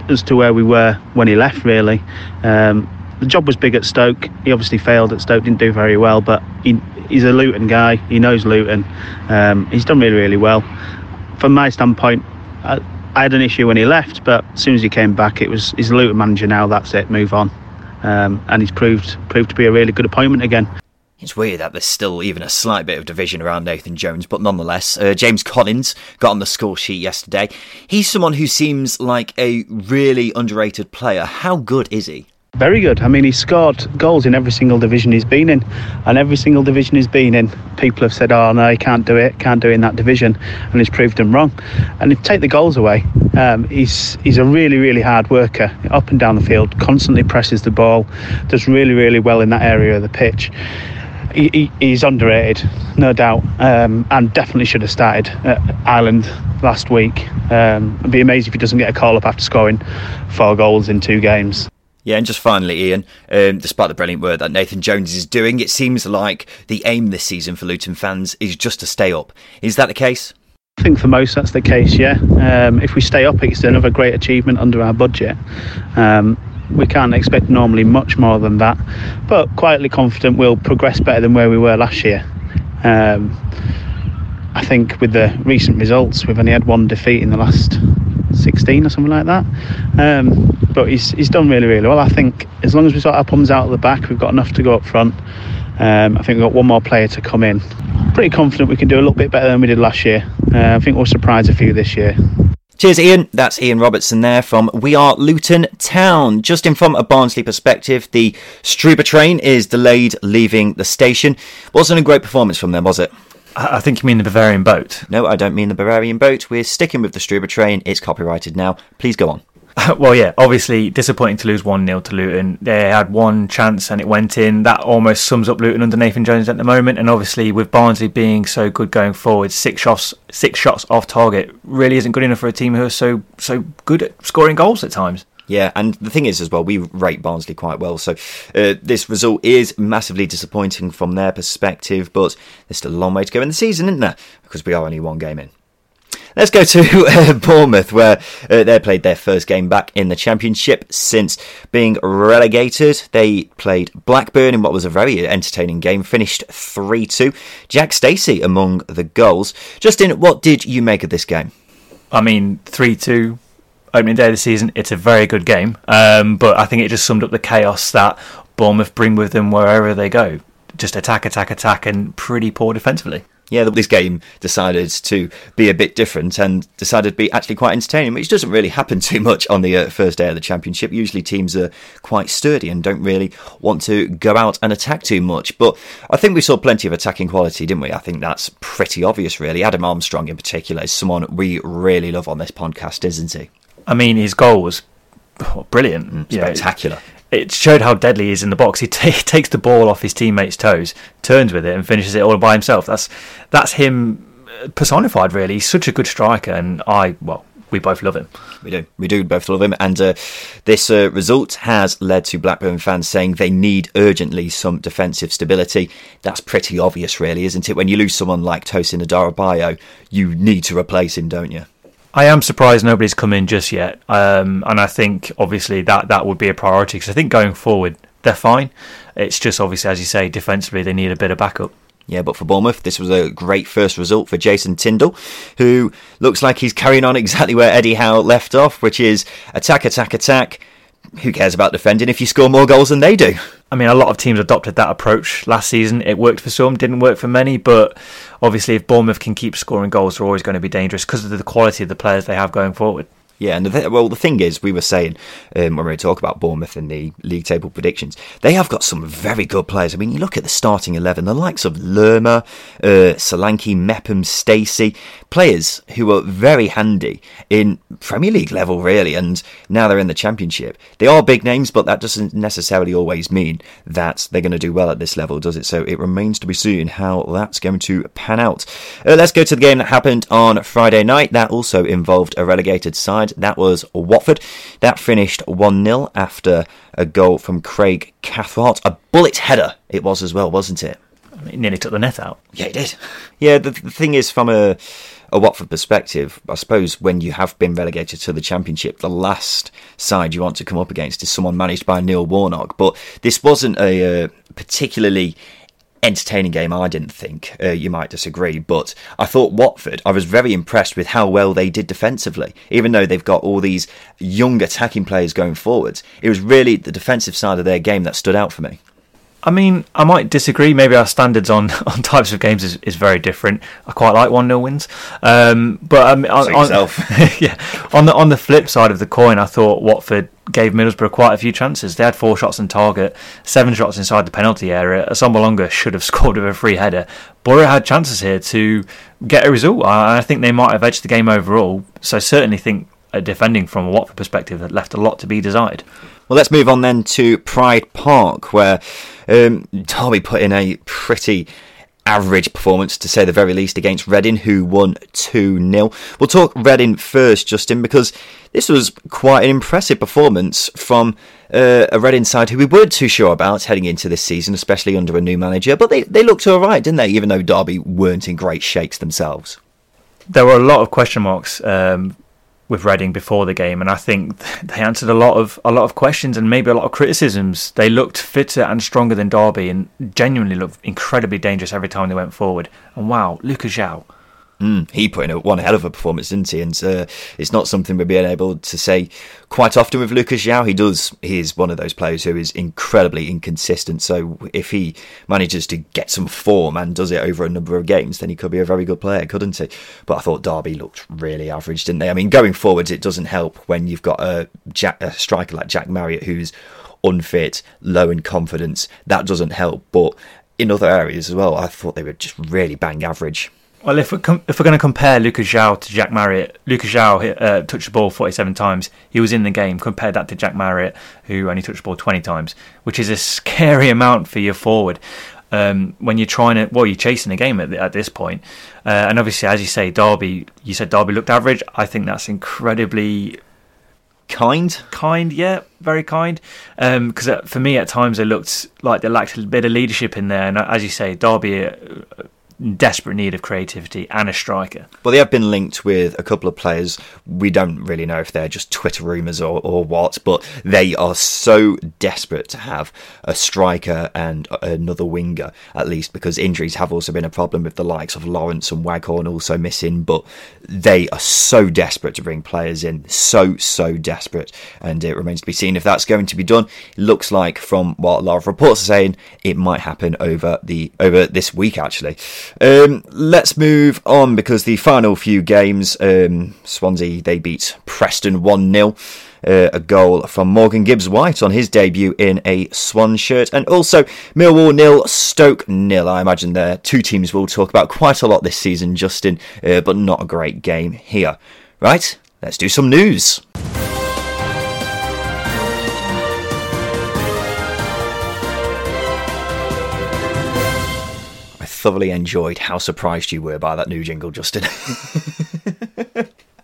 [SPEAKER 10] as to where we were when he left, really. Um, the job was big at Stoke. He obviously failed at Stoke, didn't do very well, but he, he's a Luton guy. He knows Luton. Um, he's done really, really well. From my standpoint, I, I, had an issue when he left, but as soon as he came back, it was he's Luton manager now. That's it. Move on. Um, and he's proved proved to be a really good appointment again.
[SPEAKER 1] It's weird that there's still even a slight bit of division around Nathan Jones, but nonetheless, uh, James Collins got on the score sheet yesterday. He's someone who seems like a really underrated player. How good is he?
[SPEAKER 10] Very good. I mean, he's scored goals in every single division he's been in, and every single division he's been in, people have said, "Oh no, he can't do it, can't do it in that division," and he's proved them wrong. And if take the goals away, um, he's he's a really, really hard worker, up and down the field, constantly presses the ball, does really, really well in that area of the pitch he, he, he's underrated, no doubt, um, and definitely should have started at Ireland last week. Um, it'd be amazing if he doesn't get a call up after scoring four goals in two games.
[SPEAKER 1] Yeah, and just finally, Ian, um, despite the brilliant work that Nathan Jones is doing, it seems like the aim this season for Luton fans is just to stay up. Is that the case?
[SPEAKER 10] I think for most that's the case, yeah. Um, if we stay up, it's another great achievement under our budget. Um, we can't expect normally much more than that, but quietly confident we'll progress better than where we were last year. Um, I think with the recent results, we've only had one defeat in the last 16 or something like that. Um, but he's, he's done really, really well. I think as long as we sort our problems out at the back, we've got enough to go up front. Um, I think we've got one more player to come in. Pretty confident we can do a little bit better than we did last year. Uh, I think we'll surprise a few this year.
[SPEAKER 1] Cheers, Ian. That's Ian Robertson there from We Are Luton Town. Justin from a Barnsley perspective, the Struber train is delayed leaving the station. Wasn't a great performance from them, was it?
[SPEAKER 2] I think you mean the Bavarian boat.
[SPEAKER 1] No, I don't mean the Bavarian boat. We're sticking with the Struber train. It's copyrighted now. Please go on.
[SPEAKER 2] well, yeah, obviously disappointing to lose 1 0 to Luton. They had one chance and it went in. That almost sums up Luton under Nathan Jones at the moment. And obviously, with Barnsley being so good going forward, six shots, six shots off target really isn't good enough for a team who are so so good at scoring goals at times.
[SPEAKER 1] Yeah, and the thing is as well, we rate Barnsley quite well. So uh, this result is massively disappointing from their perspective, but there's still a long way to go in the season, isn't there? Because we are only one game in. Let's go to uh, Bournemouth, where uh, they played their first game back in the Championship since being relegated. They played Blackburn in what was a very entertaining game, finished 3 2. Jack Stacey among the goals. Justin, what did you make of this game?
[SPEAKER 2] I mean, 3 2 opening day of the season, it's a very good game. Um, but I think it just summed up the chaos that Bournemouth bring with them wherever they go. Just attack, attack, attack, and pretty poor defensively
[SPEAKER 1] yeah, this game decided to be a bit different and decided to be actually quite entertaining, which doesn't really happen too much on the uh, first day of the championship. Usually teams are quite sturdy and don't really want to go out and attack too much. But I think we saw plenty of attacking quality, didn't we? I think that's pretty obvious, really. Adam Armstrong, in particular, is someone we really love on this podcast, isn't he?
[SPEAKER 2] I mean, his goal was brilliant,
[SPEAKER 1] mm, spectacular.
[SPEAKER 2] Yeah, it showed how deadly he is in the box. He, t- takes the ball off his teammate's toes, turns with it, and finishes it all by himself. That's that's him personified, really. He's such a good striker, and I well. We both love him.
[SPEAKER 1] We do. We do both love him. And uh, this uh, result has led to Blackburn fans saying they need urgently some defensive stability. That's pretty obvious, really, isn't it? When you lose someone like Tosin Adarabioyo, you need to replace him, don't you?
[SPEAKER 2] I am surprised nobody's come in just yet, um, and I think obviously that that would be a priority because I think going forward they're fine. It's just obviously, as you say, defensively they need a bit of backup.
[SPEAKER 1] Yeah, but for Bournemouth, this was a great first result for Jason Tindall, who looks like he's carrying on exactly where Eddie Howe left off, which is attack, attack, attack, who cares about defending if you score more goals than they do?
[SPEAKER 2] I mean, a lot of teams adopted that approach last season. It worked for some, didn't work for many. But obviously, if Bournemouth can keep scoring goals, they're always going to be dangerous because of the quality of the players they have going forward.
[SPEAKER 1] Yeah, and the th- well, the thing is, we were saying um, when we were talking about Bournemouth in the league table predictions, they have got some very good players. I mean, you look at the starting eleven, the likes of Lerma, uh, Solanke, Mepham, Stacey, players who are very handy in Premier League level, really, and now they're in the Championship. They are big names, but that doesn't necessarily always mean that they're going to do well at this level, does it? So it remains to be seen how that's going to pan out. Uh, let's go to the game that happened on Friday night. That also involved a relegated side. That was Watford. That finished 1 0 after a goal from Craig Cathcart. A bullet header it was as well, wasn't it?
[SPEAKER 2] It nearly took the net out.
[SPEAKER 1] Yeah, it did. Yeah, the, the thing is, from a, a Watford perspective, I suppose when you have been relegated to the Championship, the last side you want to come up against is someone managed by Neil Warnock. But this wasn't a uh, particularly entertaining game, I didn't think. Uh, you might disagree, but I thought Watford, I was very impressed with how well they did defensively. Even though they've got all these young attacking players going forwards, it was really the defensive side of their game that stood out for me.
[SPEAKER 2] I mean, I might disagree. Maybe our standards on, on types of games is, is very different. I quite like one 0 wins, um, but um, on, on yeah, on the on the flip side of the coin, I thought Watford gave Middlesbrough quite a few chances. They had four shots on target, seven shots inside the penalty area. Assombalonga should have scored with a free header. Boro had chances here to get a result. I, think they might have edged the game overall. So certainly think defending from a Watford perspective that left a lot to be desired.
[SPEAKER 1] Well, let's move on then to Pride Park, where um, Derby put in a pretty average performance, to say the very least, against Reading, who won 2 0. We'll talk Reading first, Justin, because this was quite an impressive performance from uh, a Reading side who we weren't too sure about heading into this season, especially under a new manager. But they, they looked all right, didn't they? Even though Derby weren't in great shakes themselves.
[SPEAKER 2] There were a lot of question marks um, with Reading before the game, and I think they answered a lot of a lot of questions and maybe a lot of criticisms. They looked fitter and stronger than Derby, and genuinely looked incredibly dangerous every time they went forward. And wow, Lucas João
[SPEAKER 1] Mm, he put in a, one hell of a performance, didn't he? And uh, it's not something we're being able to say quite often with Lucas João. He does. He is one of those players who is incredibly inconsistent. So if he manages to get some form and does it over a number of games, then he could be a very good player, couldn't he? But I thought Derby looked really average, didn't they? I mean, going forwards, it doesn't help when you've got a, Jack, a striker like Jack Marriott who's unfit, low in confidence. That doesn't help. But in other areas as well, I thought they were just really bang average.
[SPEAKER 2] Well, if we're, com- if we're going to compare Lucas João to Jack Marriott, Lucas João uh, touched the ball 47 times. He was in the game. Compare that to Jack Marriott, who only touched the ball 20 times, which is a scary amount for your forward. Um, when you're trying to, well, you're chasing the game at, the, at this point. Uh, and obviously, as you say, Derby, you said Derby looked average. I think that's incredibly
[SPEAKER 1] kind.
[SPEAKER 2] Kind, yeah, very kind. Because um, for me, at times, it looked like they lacked a bit of leadership in there. And as you say, Derby. Desperate need of creativity and a striker.
[SPEAKER 1] Well, they have been linked with a couple of players. We don't really know if they're just Twitter rumours or, or what, but they are so desperate to have a striker and another winger, at least, because injuries have also been a problem with the likes of Lawrence and Waghorn also missing. But they are so desperate to bring players in, so, so desperate. And it remains to be seen if that's going to be done. It looks like, from what a lot of reports are saying, it might happen over the over this week, actually. Um, let's move on because the final few games, um, Swansea they beat Preston one 0 uh, a goal from Morgan Gibbs White on his debut in a Swan shirt, and also Millwall nil, Stoke nil. I imagine there two teams we'll talk about quite a lot this season, Justin, uh, but not a great game here. Right, let's do some news. Thoroughly enjoyed how surprised you were by that new jingle, Justin.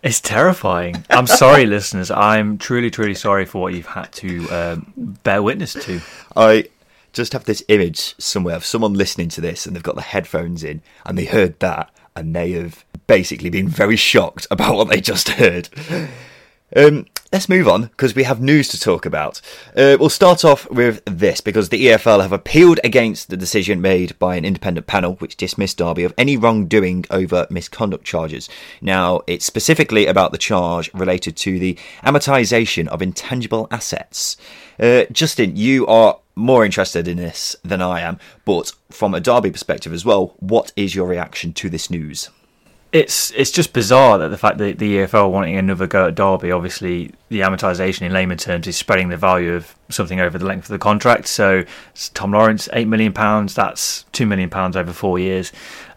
[SPEAKER 2] it's terrifying. I'm sorry, listeners. I'm truly, truly sorry for what you've had to um, bear witness to.
[SPEAKER 1] I just have this image somewhere of someone listening to this and they've got the headphones in and they heard that and they have basically been very shocked about what they just heard. Um, let's move on because we have news to talk about. Uh, we'll start off with this because the EFL have appealed against the decision made by an independent panel which dismissed Derby of any wrongdoing over misconduct charges. Now, it's specifically about the charge related to the amortisation of intangible assets. Uh, Justin, you are more interested in this than I am, but from a Derby perspective as well, what is your reaction to this news?
[SPEAKER 2] It's it's just bizarre that the fact that the EFL wanting another go at Derby, obviously the amortisation in layman terms is spreading the value of something over the length of the contract. So Tom Lawrence, eight million pounds, that's two million pounds over four years.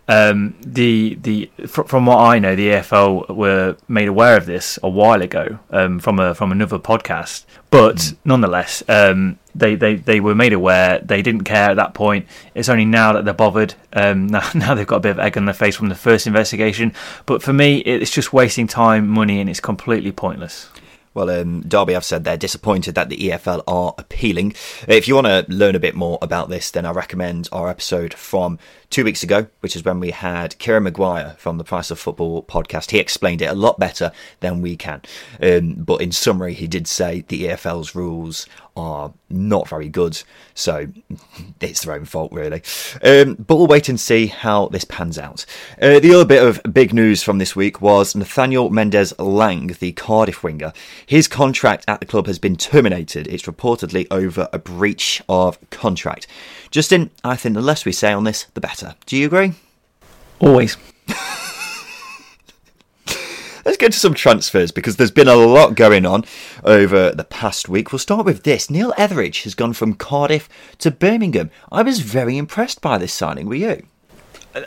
[SPEAKER 2] Um, the the from what I know, the EFL were made aware of this a while ago um, from a from another podcast, but mm. nonetheless, um, they, they they were made aware. They didn't care at that point. It's only now that they're bothered. Um, now, now they've got a bit of egg on their face from the first investigation. But for me, it's just wasting time, money, and it's completely pointless.
[SPEAKER 1] Well, um, Derby have said they're disappointed that the EFL are appealing. If you want to learn a bit more about this, then I recommend our episode from two weeks ago, which is when we had Kieran Maguire from the Price of Football podcast. He explained it a lot better than we can. Um, but in summary, he did say the EFL's rules are not very good. So it's their own fault, really. Um, but we'll wait and see how this pans out. Uh, the other bit of big news from this week was Nathaniel Mendez Laing, the Cardiff winger. His contract at the club has been terminated. It's reportedly over a breach of contract. Justin, I think the less we say on this, the better. Do you agree?
[SPEAKER 2] Always.
[SPEAKER 1] Let's get to some transfers because there's been a lot going on over the past week. We'll start with this. Neil Etheridge has gone from Cardiff to Birmingham. I was very impressed by this signing. Were you?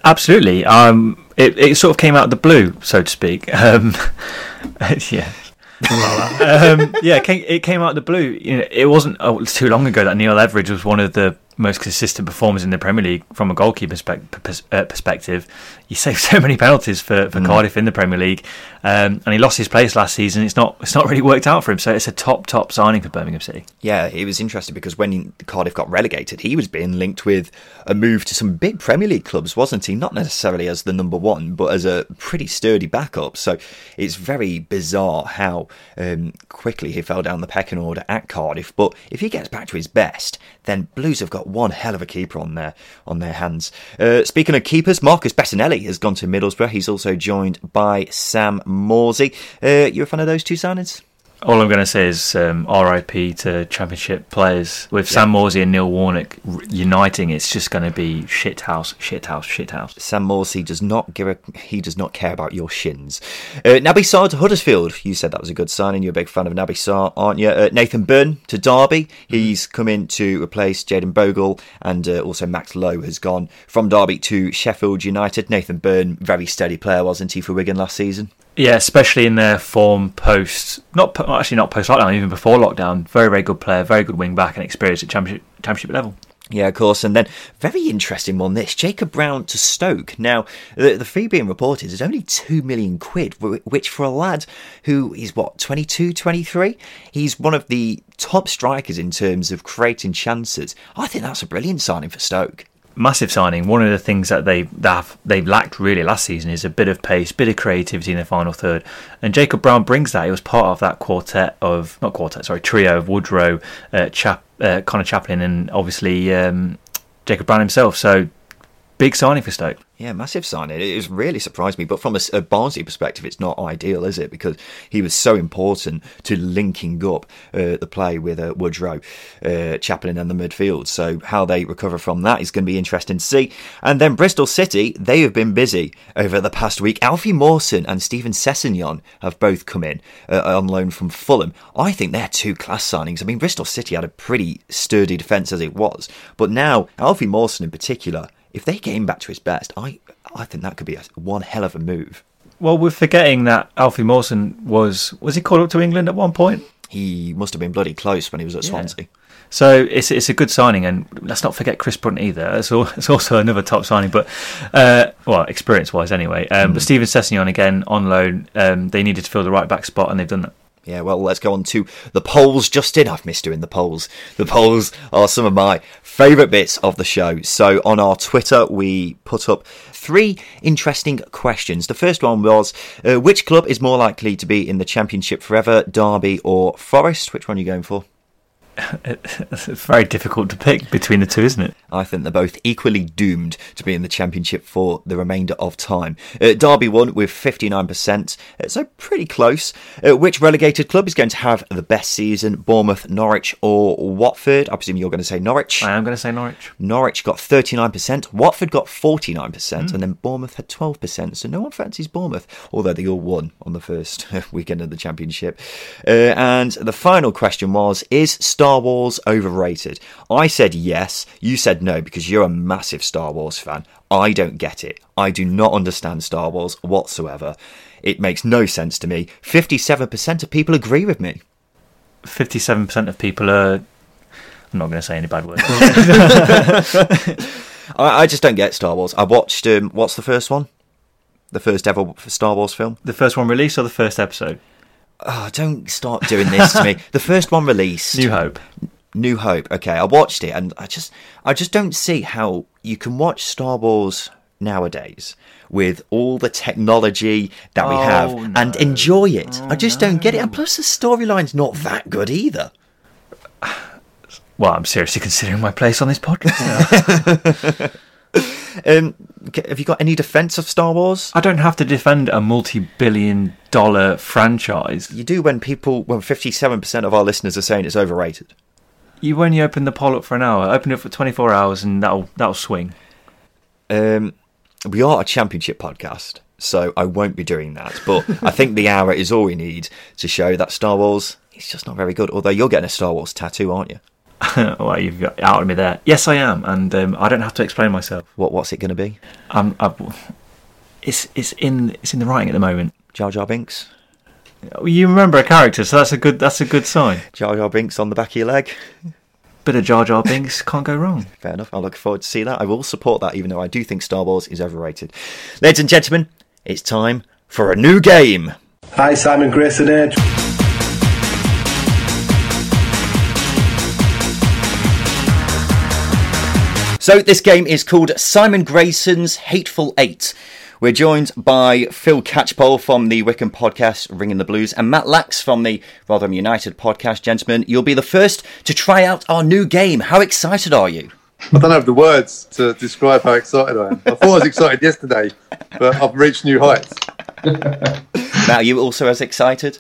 [SPEAKER 2] Absolutely. Um, it, it sort of came out of the blue, so to speak. Um, yeah. um, yeah, it came, it came, out of the blue. You know, it wasn't oh, too long ago that Neil Etheridge was one of the most consistent performers in the Premier League from a goalkeeper uh, perspective. He saved so many penalties for, for mm. Cardiff in the Premier League, um, and he lost his place last season. It's not it's not really worked out for him. So it's a top top signing for Birmingham City.
[SPEAKER 1] Yeah, it was interesting because when Cardiff got relegated, he was being linked with a move to some big Premier League clubs, wasn't he? Not necessarily as the number one, but as a pretty sturdy backup. So it's very bizarre how um, quickly he fell down the pecking order at Cardiff. But if he gets back to his best, then Blues have got one hell of a keeper on their on their hands. Uh, speaking of keepers, Marcus Bettinelli has gone to Middlesbrough. He's also joined by Sam Morsy. Uh, you a fan of those two signings?
[SPEAKER 2] All I'm going to say is um, RIP to Championship players. With yeah. Sam Morsy and Neil Warnock uniting, it's just going to be shit house, shit house, shit house.
[SPEAKER 1] Sam Morsy does not give a he does not care about your shins. Uh, Naby Sarr to Huddersfield. You said that was a good signing. You're a big fan of Naby Sarr, aren't you? Uh, Nathan Byrne to Derby. He's come in to replace Jaden Bogle, and uh, also Max Lowe has gone from Derby to Sheffield United. Nathan Byrne, very steady player, wasn't he for Wigan last season?
[SPEAKER 2] Yeah, especially in their form post, not actually not post lockdown, even before lockdown. Very, very good player, very good wing back, and experience at championship championship level.
[SPEAKER 1] Yeah, of course. And then, very interesting one this Jacob Brown to Stoke. Now, the, the fee being reported is only 2 million quid, which for a lad who is what, 22, 23? He's one of the top strikers in terms of creating chances. I think that's a brilliant signing for Stoke
[SPEAKER 2] massive signing. One of the things that they have they lacked really last season is a bit of pace, bit of creativity in the final third. And Jacob Brown brings that. He was part of that quartet of not quartet, sorry, trio of Woodrow, uh, Chap, uh, Conor Chaplin, and obviously um, Jacob Brown himself. So big signing for Stoke.
[SPEAKER 1] Yeah, massive signing. It has really surprised me. But from a, a, Barnsley perspective, it's not ideal, is it? Because he was so important to linking up uh, the play with uh, Woodrow, uh, Chaplin, and the midfield. So how they recover from that is going to be interesting to see. And then Bristol City, they have been busy over the past week. Alfie Mawson and Steven Sessegnon have both come in uh, on loan from Fulham. I think they're two class signings. I mean, Bristol City had a pretty sturdy defence as it was, but now Alfie Mawson in particular if they get him back to his best, I I think that could be a, one hell of a move.
[SPEAKER 2] Well, we're forgetting that Alfie Mawson was was he called up to England at one point?
[SPEAKER 1] He must have been bloody close when he was at yeah. Swansea.
[SPEAKER 2] So it's it's a good signing, and let's not forget Chris Brunt either. It's, all, it's also another top signing, but uh, well, experience wise anyway. Um, mm. But Steven Sessegnon again on loan. Um, they needed to fill the right back spot, and they've done that.
[SPEAKER 1] Yeah, well, let's go on to the polls. Justin, I've missed doing the polls. The polls are some of my favourite bits of the show. So on our Twitter, we put up three interesting questions. The first one was uh, which club is more likely to be in the Championship forever, Derby or Forest? Which one are you going for?
[SPEAKER 2] It's very difficult to pick between the two, isn't it?
[SPEAKER 1] I think they're both equally doomed to be in the Championship for the remainder of time. Uh, Derby won with 59%, uh, so pretty close. Uh, which relegated club is going to have the best season? Bournemouth, Norwich, or Watford? I presume you're going to say Norwich.
[SPEAKER 2] I am going to say Norwich.
[SPEAKER 1] Norwich got 39%, Watford got 49%, mm. and then Bournemouth had 12%. So no one fancies Bournemouth, although they all won on the first weekend of the Championship. Uh, and the final question was Is Star Wars overrated? I said yes. You said no because you're a massive Star Wars fan. I don't get it. I do not understand Star Wars whatsoever. It makes no sense to me. 57% of people agree with me.
[SPEAKER 2] 57% of people are. I'm not going to say any bad words.
[SPEAKER 1] I, I, just don't get Star Wars. I watched. Um, what's the first one? The first ever Star Wars film?
[SPEAKER 2] The first one released or the first episode?
[SPEAKER 1] Oh, don't start doing this to me. The first one released.
[SPEAKER 2] New Hope.
[SPEAKER 1] New Hope. Okay, I watched it and I just I just don't see how you can watch Star Wars nowadays with all the technology that we oh, have no. and enjoy it. Oh, I just no. don't get it. And plus the storyline's not that good either.
[SPEAKER 2] Well, I'm seriously considering my place on this podcast.
[SPEAKER 1] um, have you got any defense of Star Wars?
[SPEAKER 2] I don't have to defend a multi-billion dollar franchise.
[SPEAKER 1] You do when people, when 57% of our listeners are saying it's overrated.
[SPEAKER 2] You when you open the poll up for an hour, open it for 24 hours, and that'll that'll swing.
[SPEAKER 1] Um, we are a championship podcast, so I won't be doing that. But I think the hour is all we need to show that Star Wars is just not very good. Although you're getting a Star Wars tattoo, aren't you?
[SPEAKER 2] well, you've got outed me there. Yes, I am, and um, I don't have to explain myself.
[SPEAKER 1] What What's it going to be?
[SPEAKER 2] Um, I, it's it's in it's in the writing at the moment.
[SPEAKER 1] Jar Jar Binks.
[SPEAKER 2] You remember a character, so that's a good that's a good sign.
[SPEAKER 1] Jar Jar Binks on the back of your leg.
[SPEAKER 2] Bit of Jar Jar Binks can't go wrong.
[SPEAKER 1] Fair enough. I look forward to see that. I will support that, even though I do think Star Wars is overrated. Ladies and gentlemen, it's time for a new game.
[SPEAKER 11] Hi, Simon Grayson here.
[SPEAKER 1] So this game is called Simon Grayson's Hateful Eight. We're joined by Phil Catchpole from the Wycombe podcast Ringing the Blues and Matt Lax from the Rotherham United podcast. Gentlemen, you'll be the first to try out our new game. How excited are you?
[SPEAKER 3] I don't have the words to describe how excited I am. I thought I was excited yesterday, but I've reached new heights.
[SPEAKER 1] Matt, are you also as excited?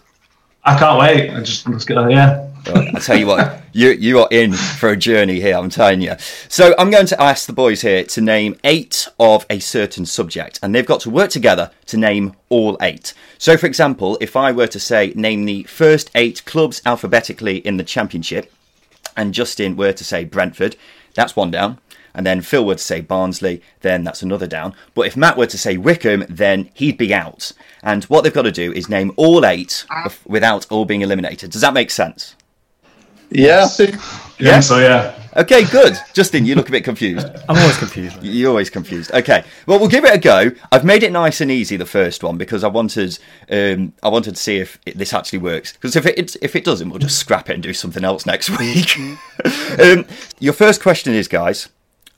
[SPEAKER 4] I can't wait. I just let's get yeah.
[SPEAKER 1] I tell you what, you you are in for a journey here. I'm telling you. So I'm going to ask the boys here to name eight of a certain subject, and they've got to work together to name all eight. So, for example, if I were to say name the first eight clubs alphabetically in the championship, and Justin were to say Brentford, that's one down. And then Phil were to say Barnsley, then that's another down. But if Matt were to say Wycombe, then he'd be out. And what they've got to do is name all eight ah. without all being eliminated. Does that make sense?
[SPEAKER 3] Yeah,
[SPEAKER 4] Yeah, so yeah.
[SPEAKER 1] Okay, good. Justin, you look a bit confused.
[SPEAKER 2] I'm always confused.
[SPEAKER 1] You're always confused. Okay, well, we'll give it a go. I've made it nice and easy the first one because I wanted, um, I wanted to see if it, this actually works. Because if it if it doesn't, we'll just scrap it and do something else next week. um, your first question is, guys,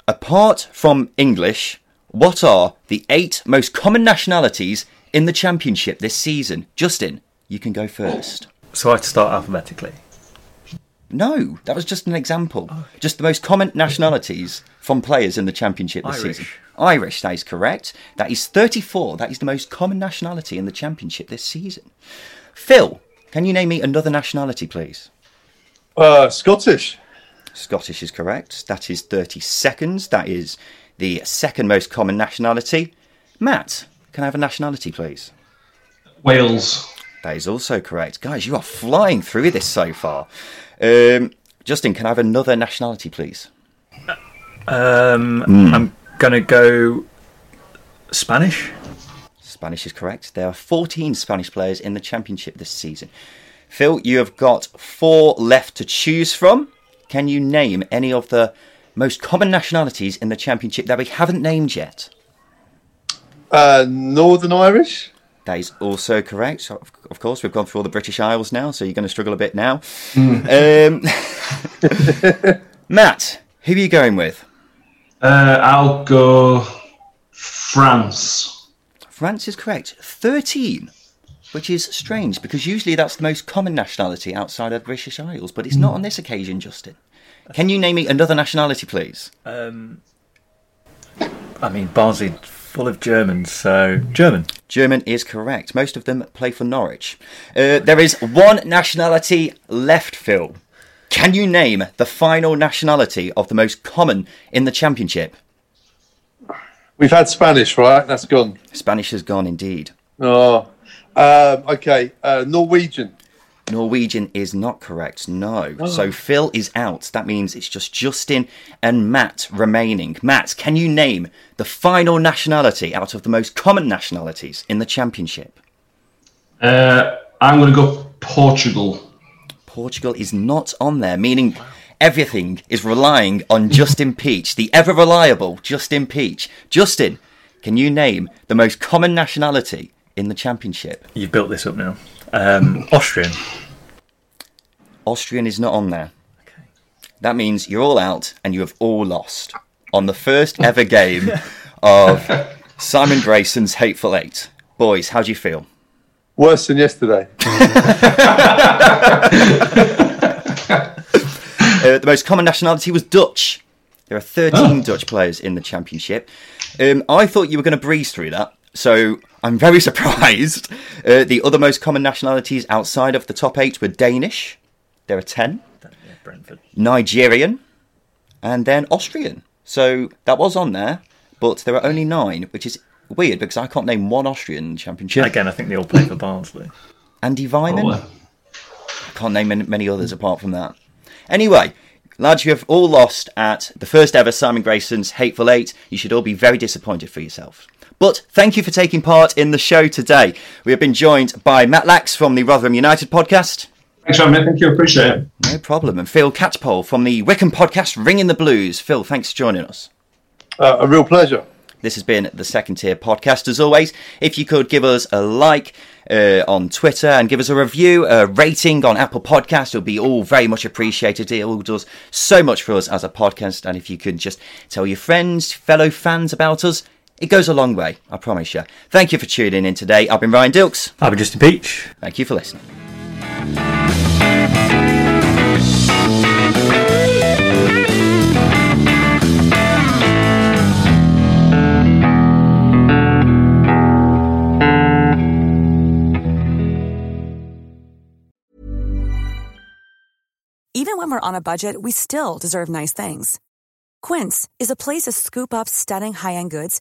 [SPEAKER 1] apart from English, what are the eight most common nationalities in the championship this season? Justin, you can go first.
[SPEAKER 2] So I have to start alphabetically.
[SPEAKER 1] No, that was just an example. Oh. Just the most common nationalities from players in the championship this
[SPEAKER 2] Irish.
[SPEAKER 1] season. Irish, that is correct. That is 34. That is the most common nationality in the championship this season. Phil, can you name me another nationality, please?
[SPEAKER 3] Uh, Scottish.
[SPEAKER 1] Scottish is correct. That is 30 seconds. That is the second most common nationality. Matt, can I have a nationality, please?
[SPEAKER 4] Wales.
[SPEAKER 1] That is also correct. Guys, you are flying through this so far. Um, Justin, can I have another nationality, please?
[SPEAKER 2] Um, mm. I'm going to go Spanish.
[SPEAKER 1] Spanish is correct. There are 14 Spanish players in the championship this season. Phil, you have got four left to choose from. Can you name any of the most common nationalities in the championship that we haven't named yet?
[SPEAKER 3] Uh, Northern Irish.
[SPEAKER 1] That is also correct. Of of course, we've gone through all the British Isles now, so you're going to struggle a bit now. Um, Matt, who are you going with?
[SPEAKER 4] Uh, I'll go France.
[SPEAKER 1] France is correct. 13, which is strange because usually that's the most common nationality outside of the British Isles, but it's not on this occasion, Justin. Can you name me another nationality, please?
[SPEAKER 2] Um, I mean, Barnsley full of Germans, so German.
[SPEAKER 1] German is correct. Most of them play for Norwich. Uh, there is one nationality left, Phil. Can you name the final nationality of the most common in the championship?
[SPEAKER 3] We've had Spanish, right? That's gone.
[SPEAKER 1] Spanish has gone indeed.
[SPEAKER 3] Oh, um, okay. Uh, Norwegian.
[SPEAKER 1] Norwegian is not correct, no. So Phil is out. That means it's just Justin and Matt remaining. Matt, can you name the final nationality out of the most common nationalities in the championship?
[SPEAKER 4] Uh, I'm going to go Portugal.
[SPEAKER 1] Portugal is not on there, meaning everything is relying on Justin Peach, the ever reliable Justin Peach. Justin, can you name the most common nationality in the championship?
[SPEAKER 2] You've built this up now. Um, Austrian.
[SPEAKER 1] Austrian is not on there. That means you're all out and you have all lost on the first ever game of Simon Grayson's Hateful Eight. Boys, how do you feel?
[SPEAKER 3] Worse than yesterday.
[SPEAKER 1] Uh, the most common nationality was Dutch. There are 13 Dutch players in the championship. Um, I thought you were going to breeze through that, so I'm very surprised. Uh, the other most common nationalities outside of the top eight were Danish. There are 10.
[SPEAKER 2] Brentford.
[SPEAKER 1] Nigerian, and then Austrian. So that was on there, but there are only nine, which is weird because I can't name one Austrian championship.
[SPEAKER 2] Again, I think they all play for Barnsley.
[SPEAKER 1] Andy Weimann.
[SPEAKER 4] Probably.
[SPEAKER 1] I can't name many, many others apart from that. Anyway, lads, you have all lost at the first ever Simon Grayson's Hateful Eight. You should all be very disappointed for yourselves. But thank you for taking part in the show today. We have been joined by Matt Lax from the Rotherham United podcast.
[SPEAKER 4] Thanks, man. Thank you. Appreciate it.
[SPEAKER 1] No problem. And Phil Catchpole from the Wycombe podcast Ringing the Blues. Phil, thanks for joining us.
[SPEAKER 3] Uh, a real pleasure.
[SPEAKER 1] This has been the Second Tier Podcast. As always, if you could give us a like uh, on Twitter and give us a review, a rating on Apple Podcast, it'll be all very much appreciated. It all does so much for us as a podcast. And if you could just tell your friends, fellow fans about us, it goes a long way, I promise you. Thank you for tuning in today. I've been Ryan Dilks.
[SPEAKER 2] I'll be Justin Peach.
[SPEAKER 1] Thank you for listening.
[SPEAKER 12] Even when we're on a budget, we still deserve nice things. Quince is a place to scoop up stunning high-end goods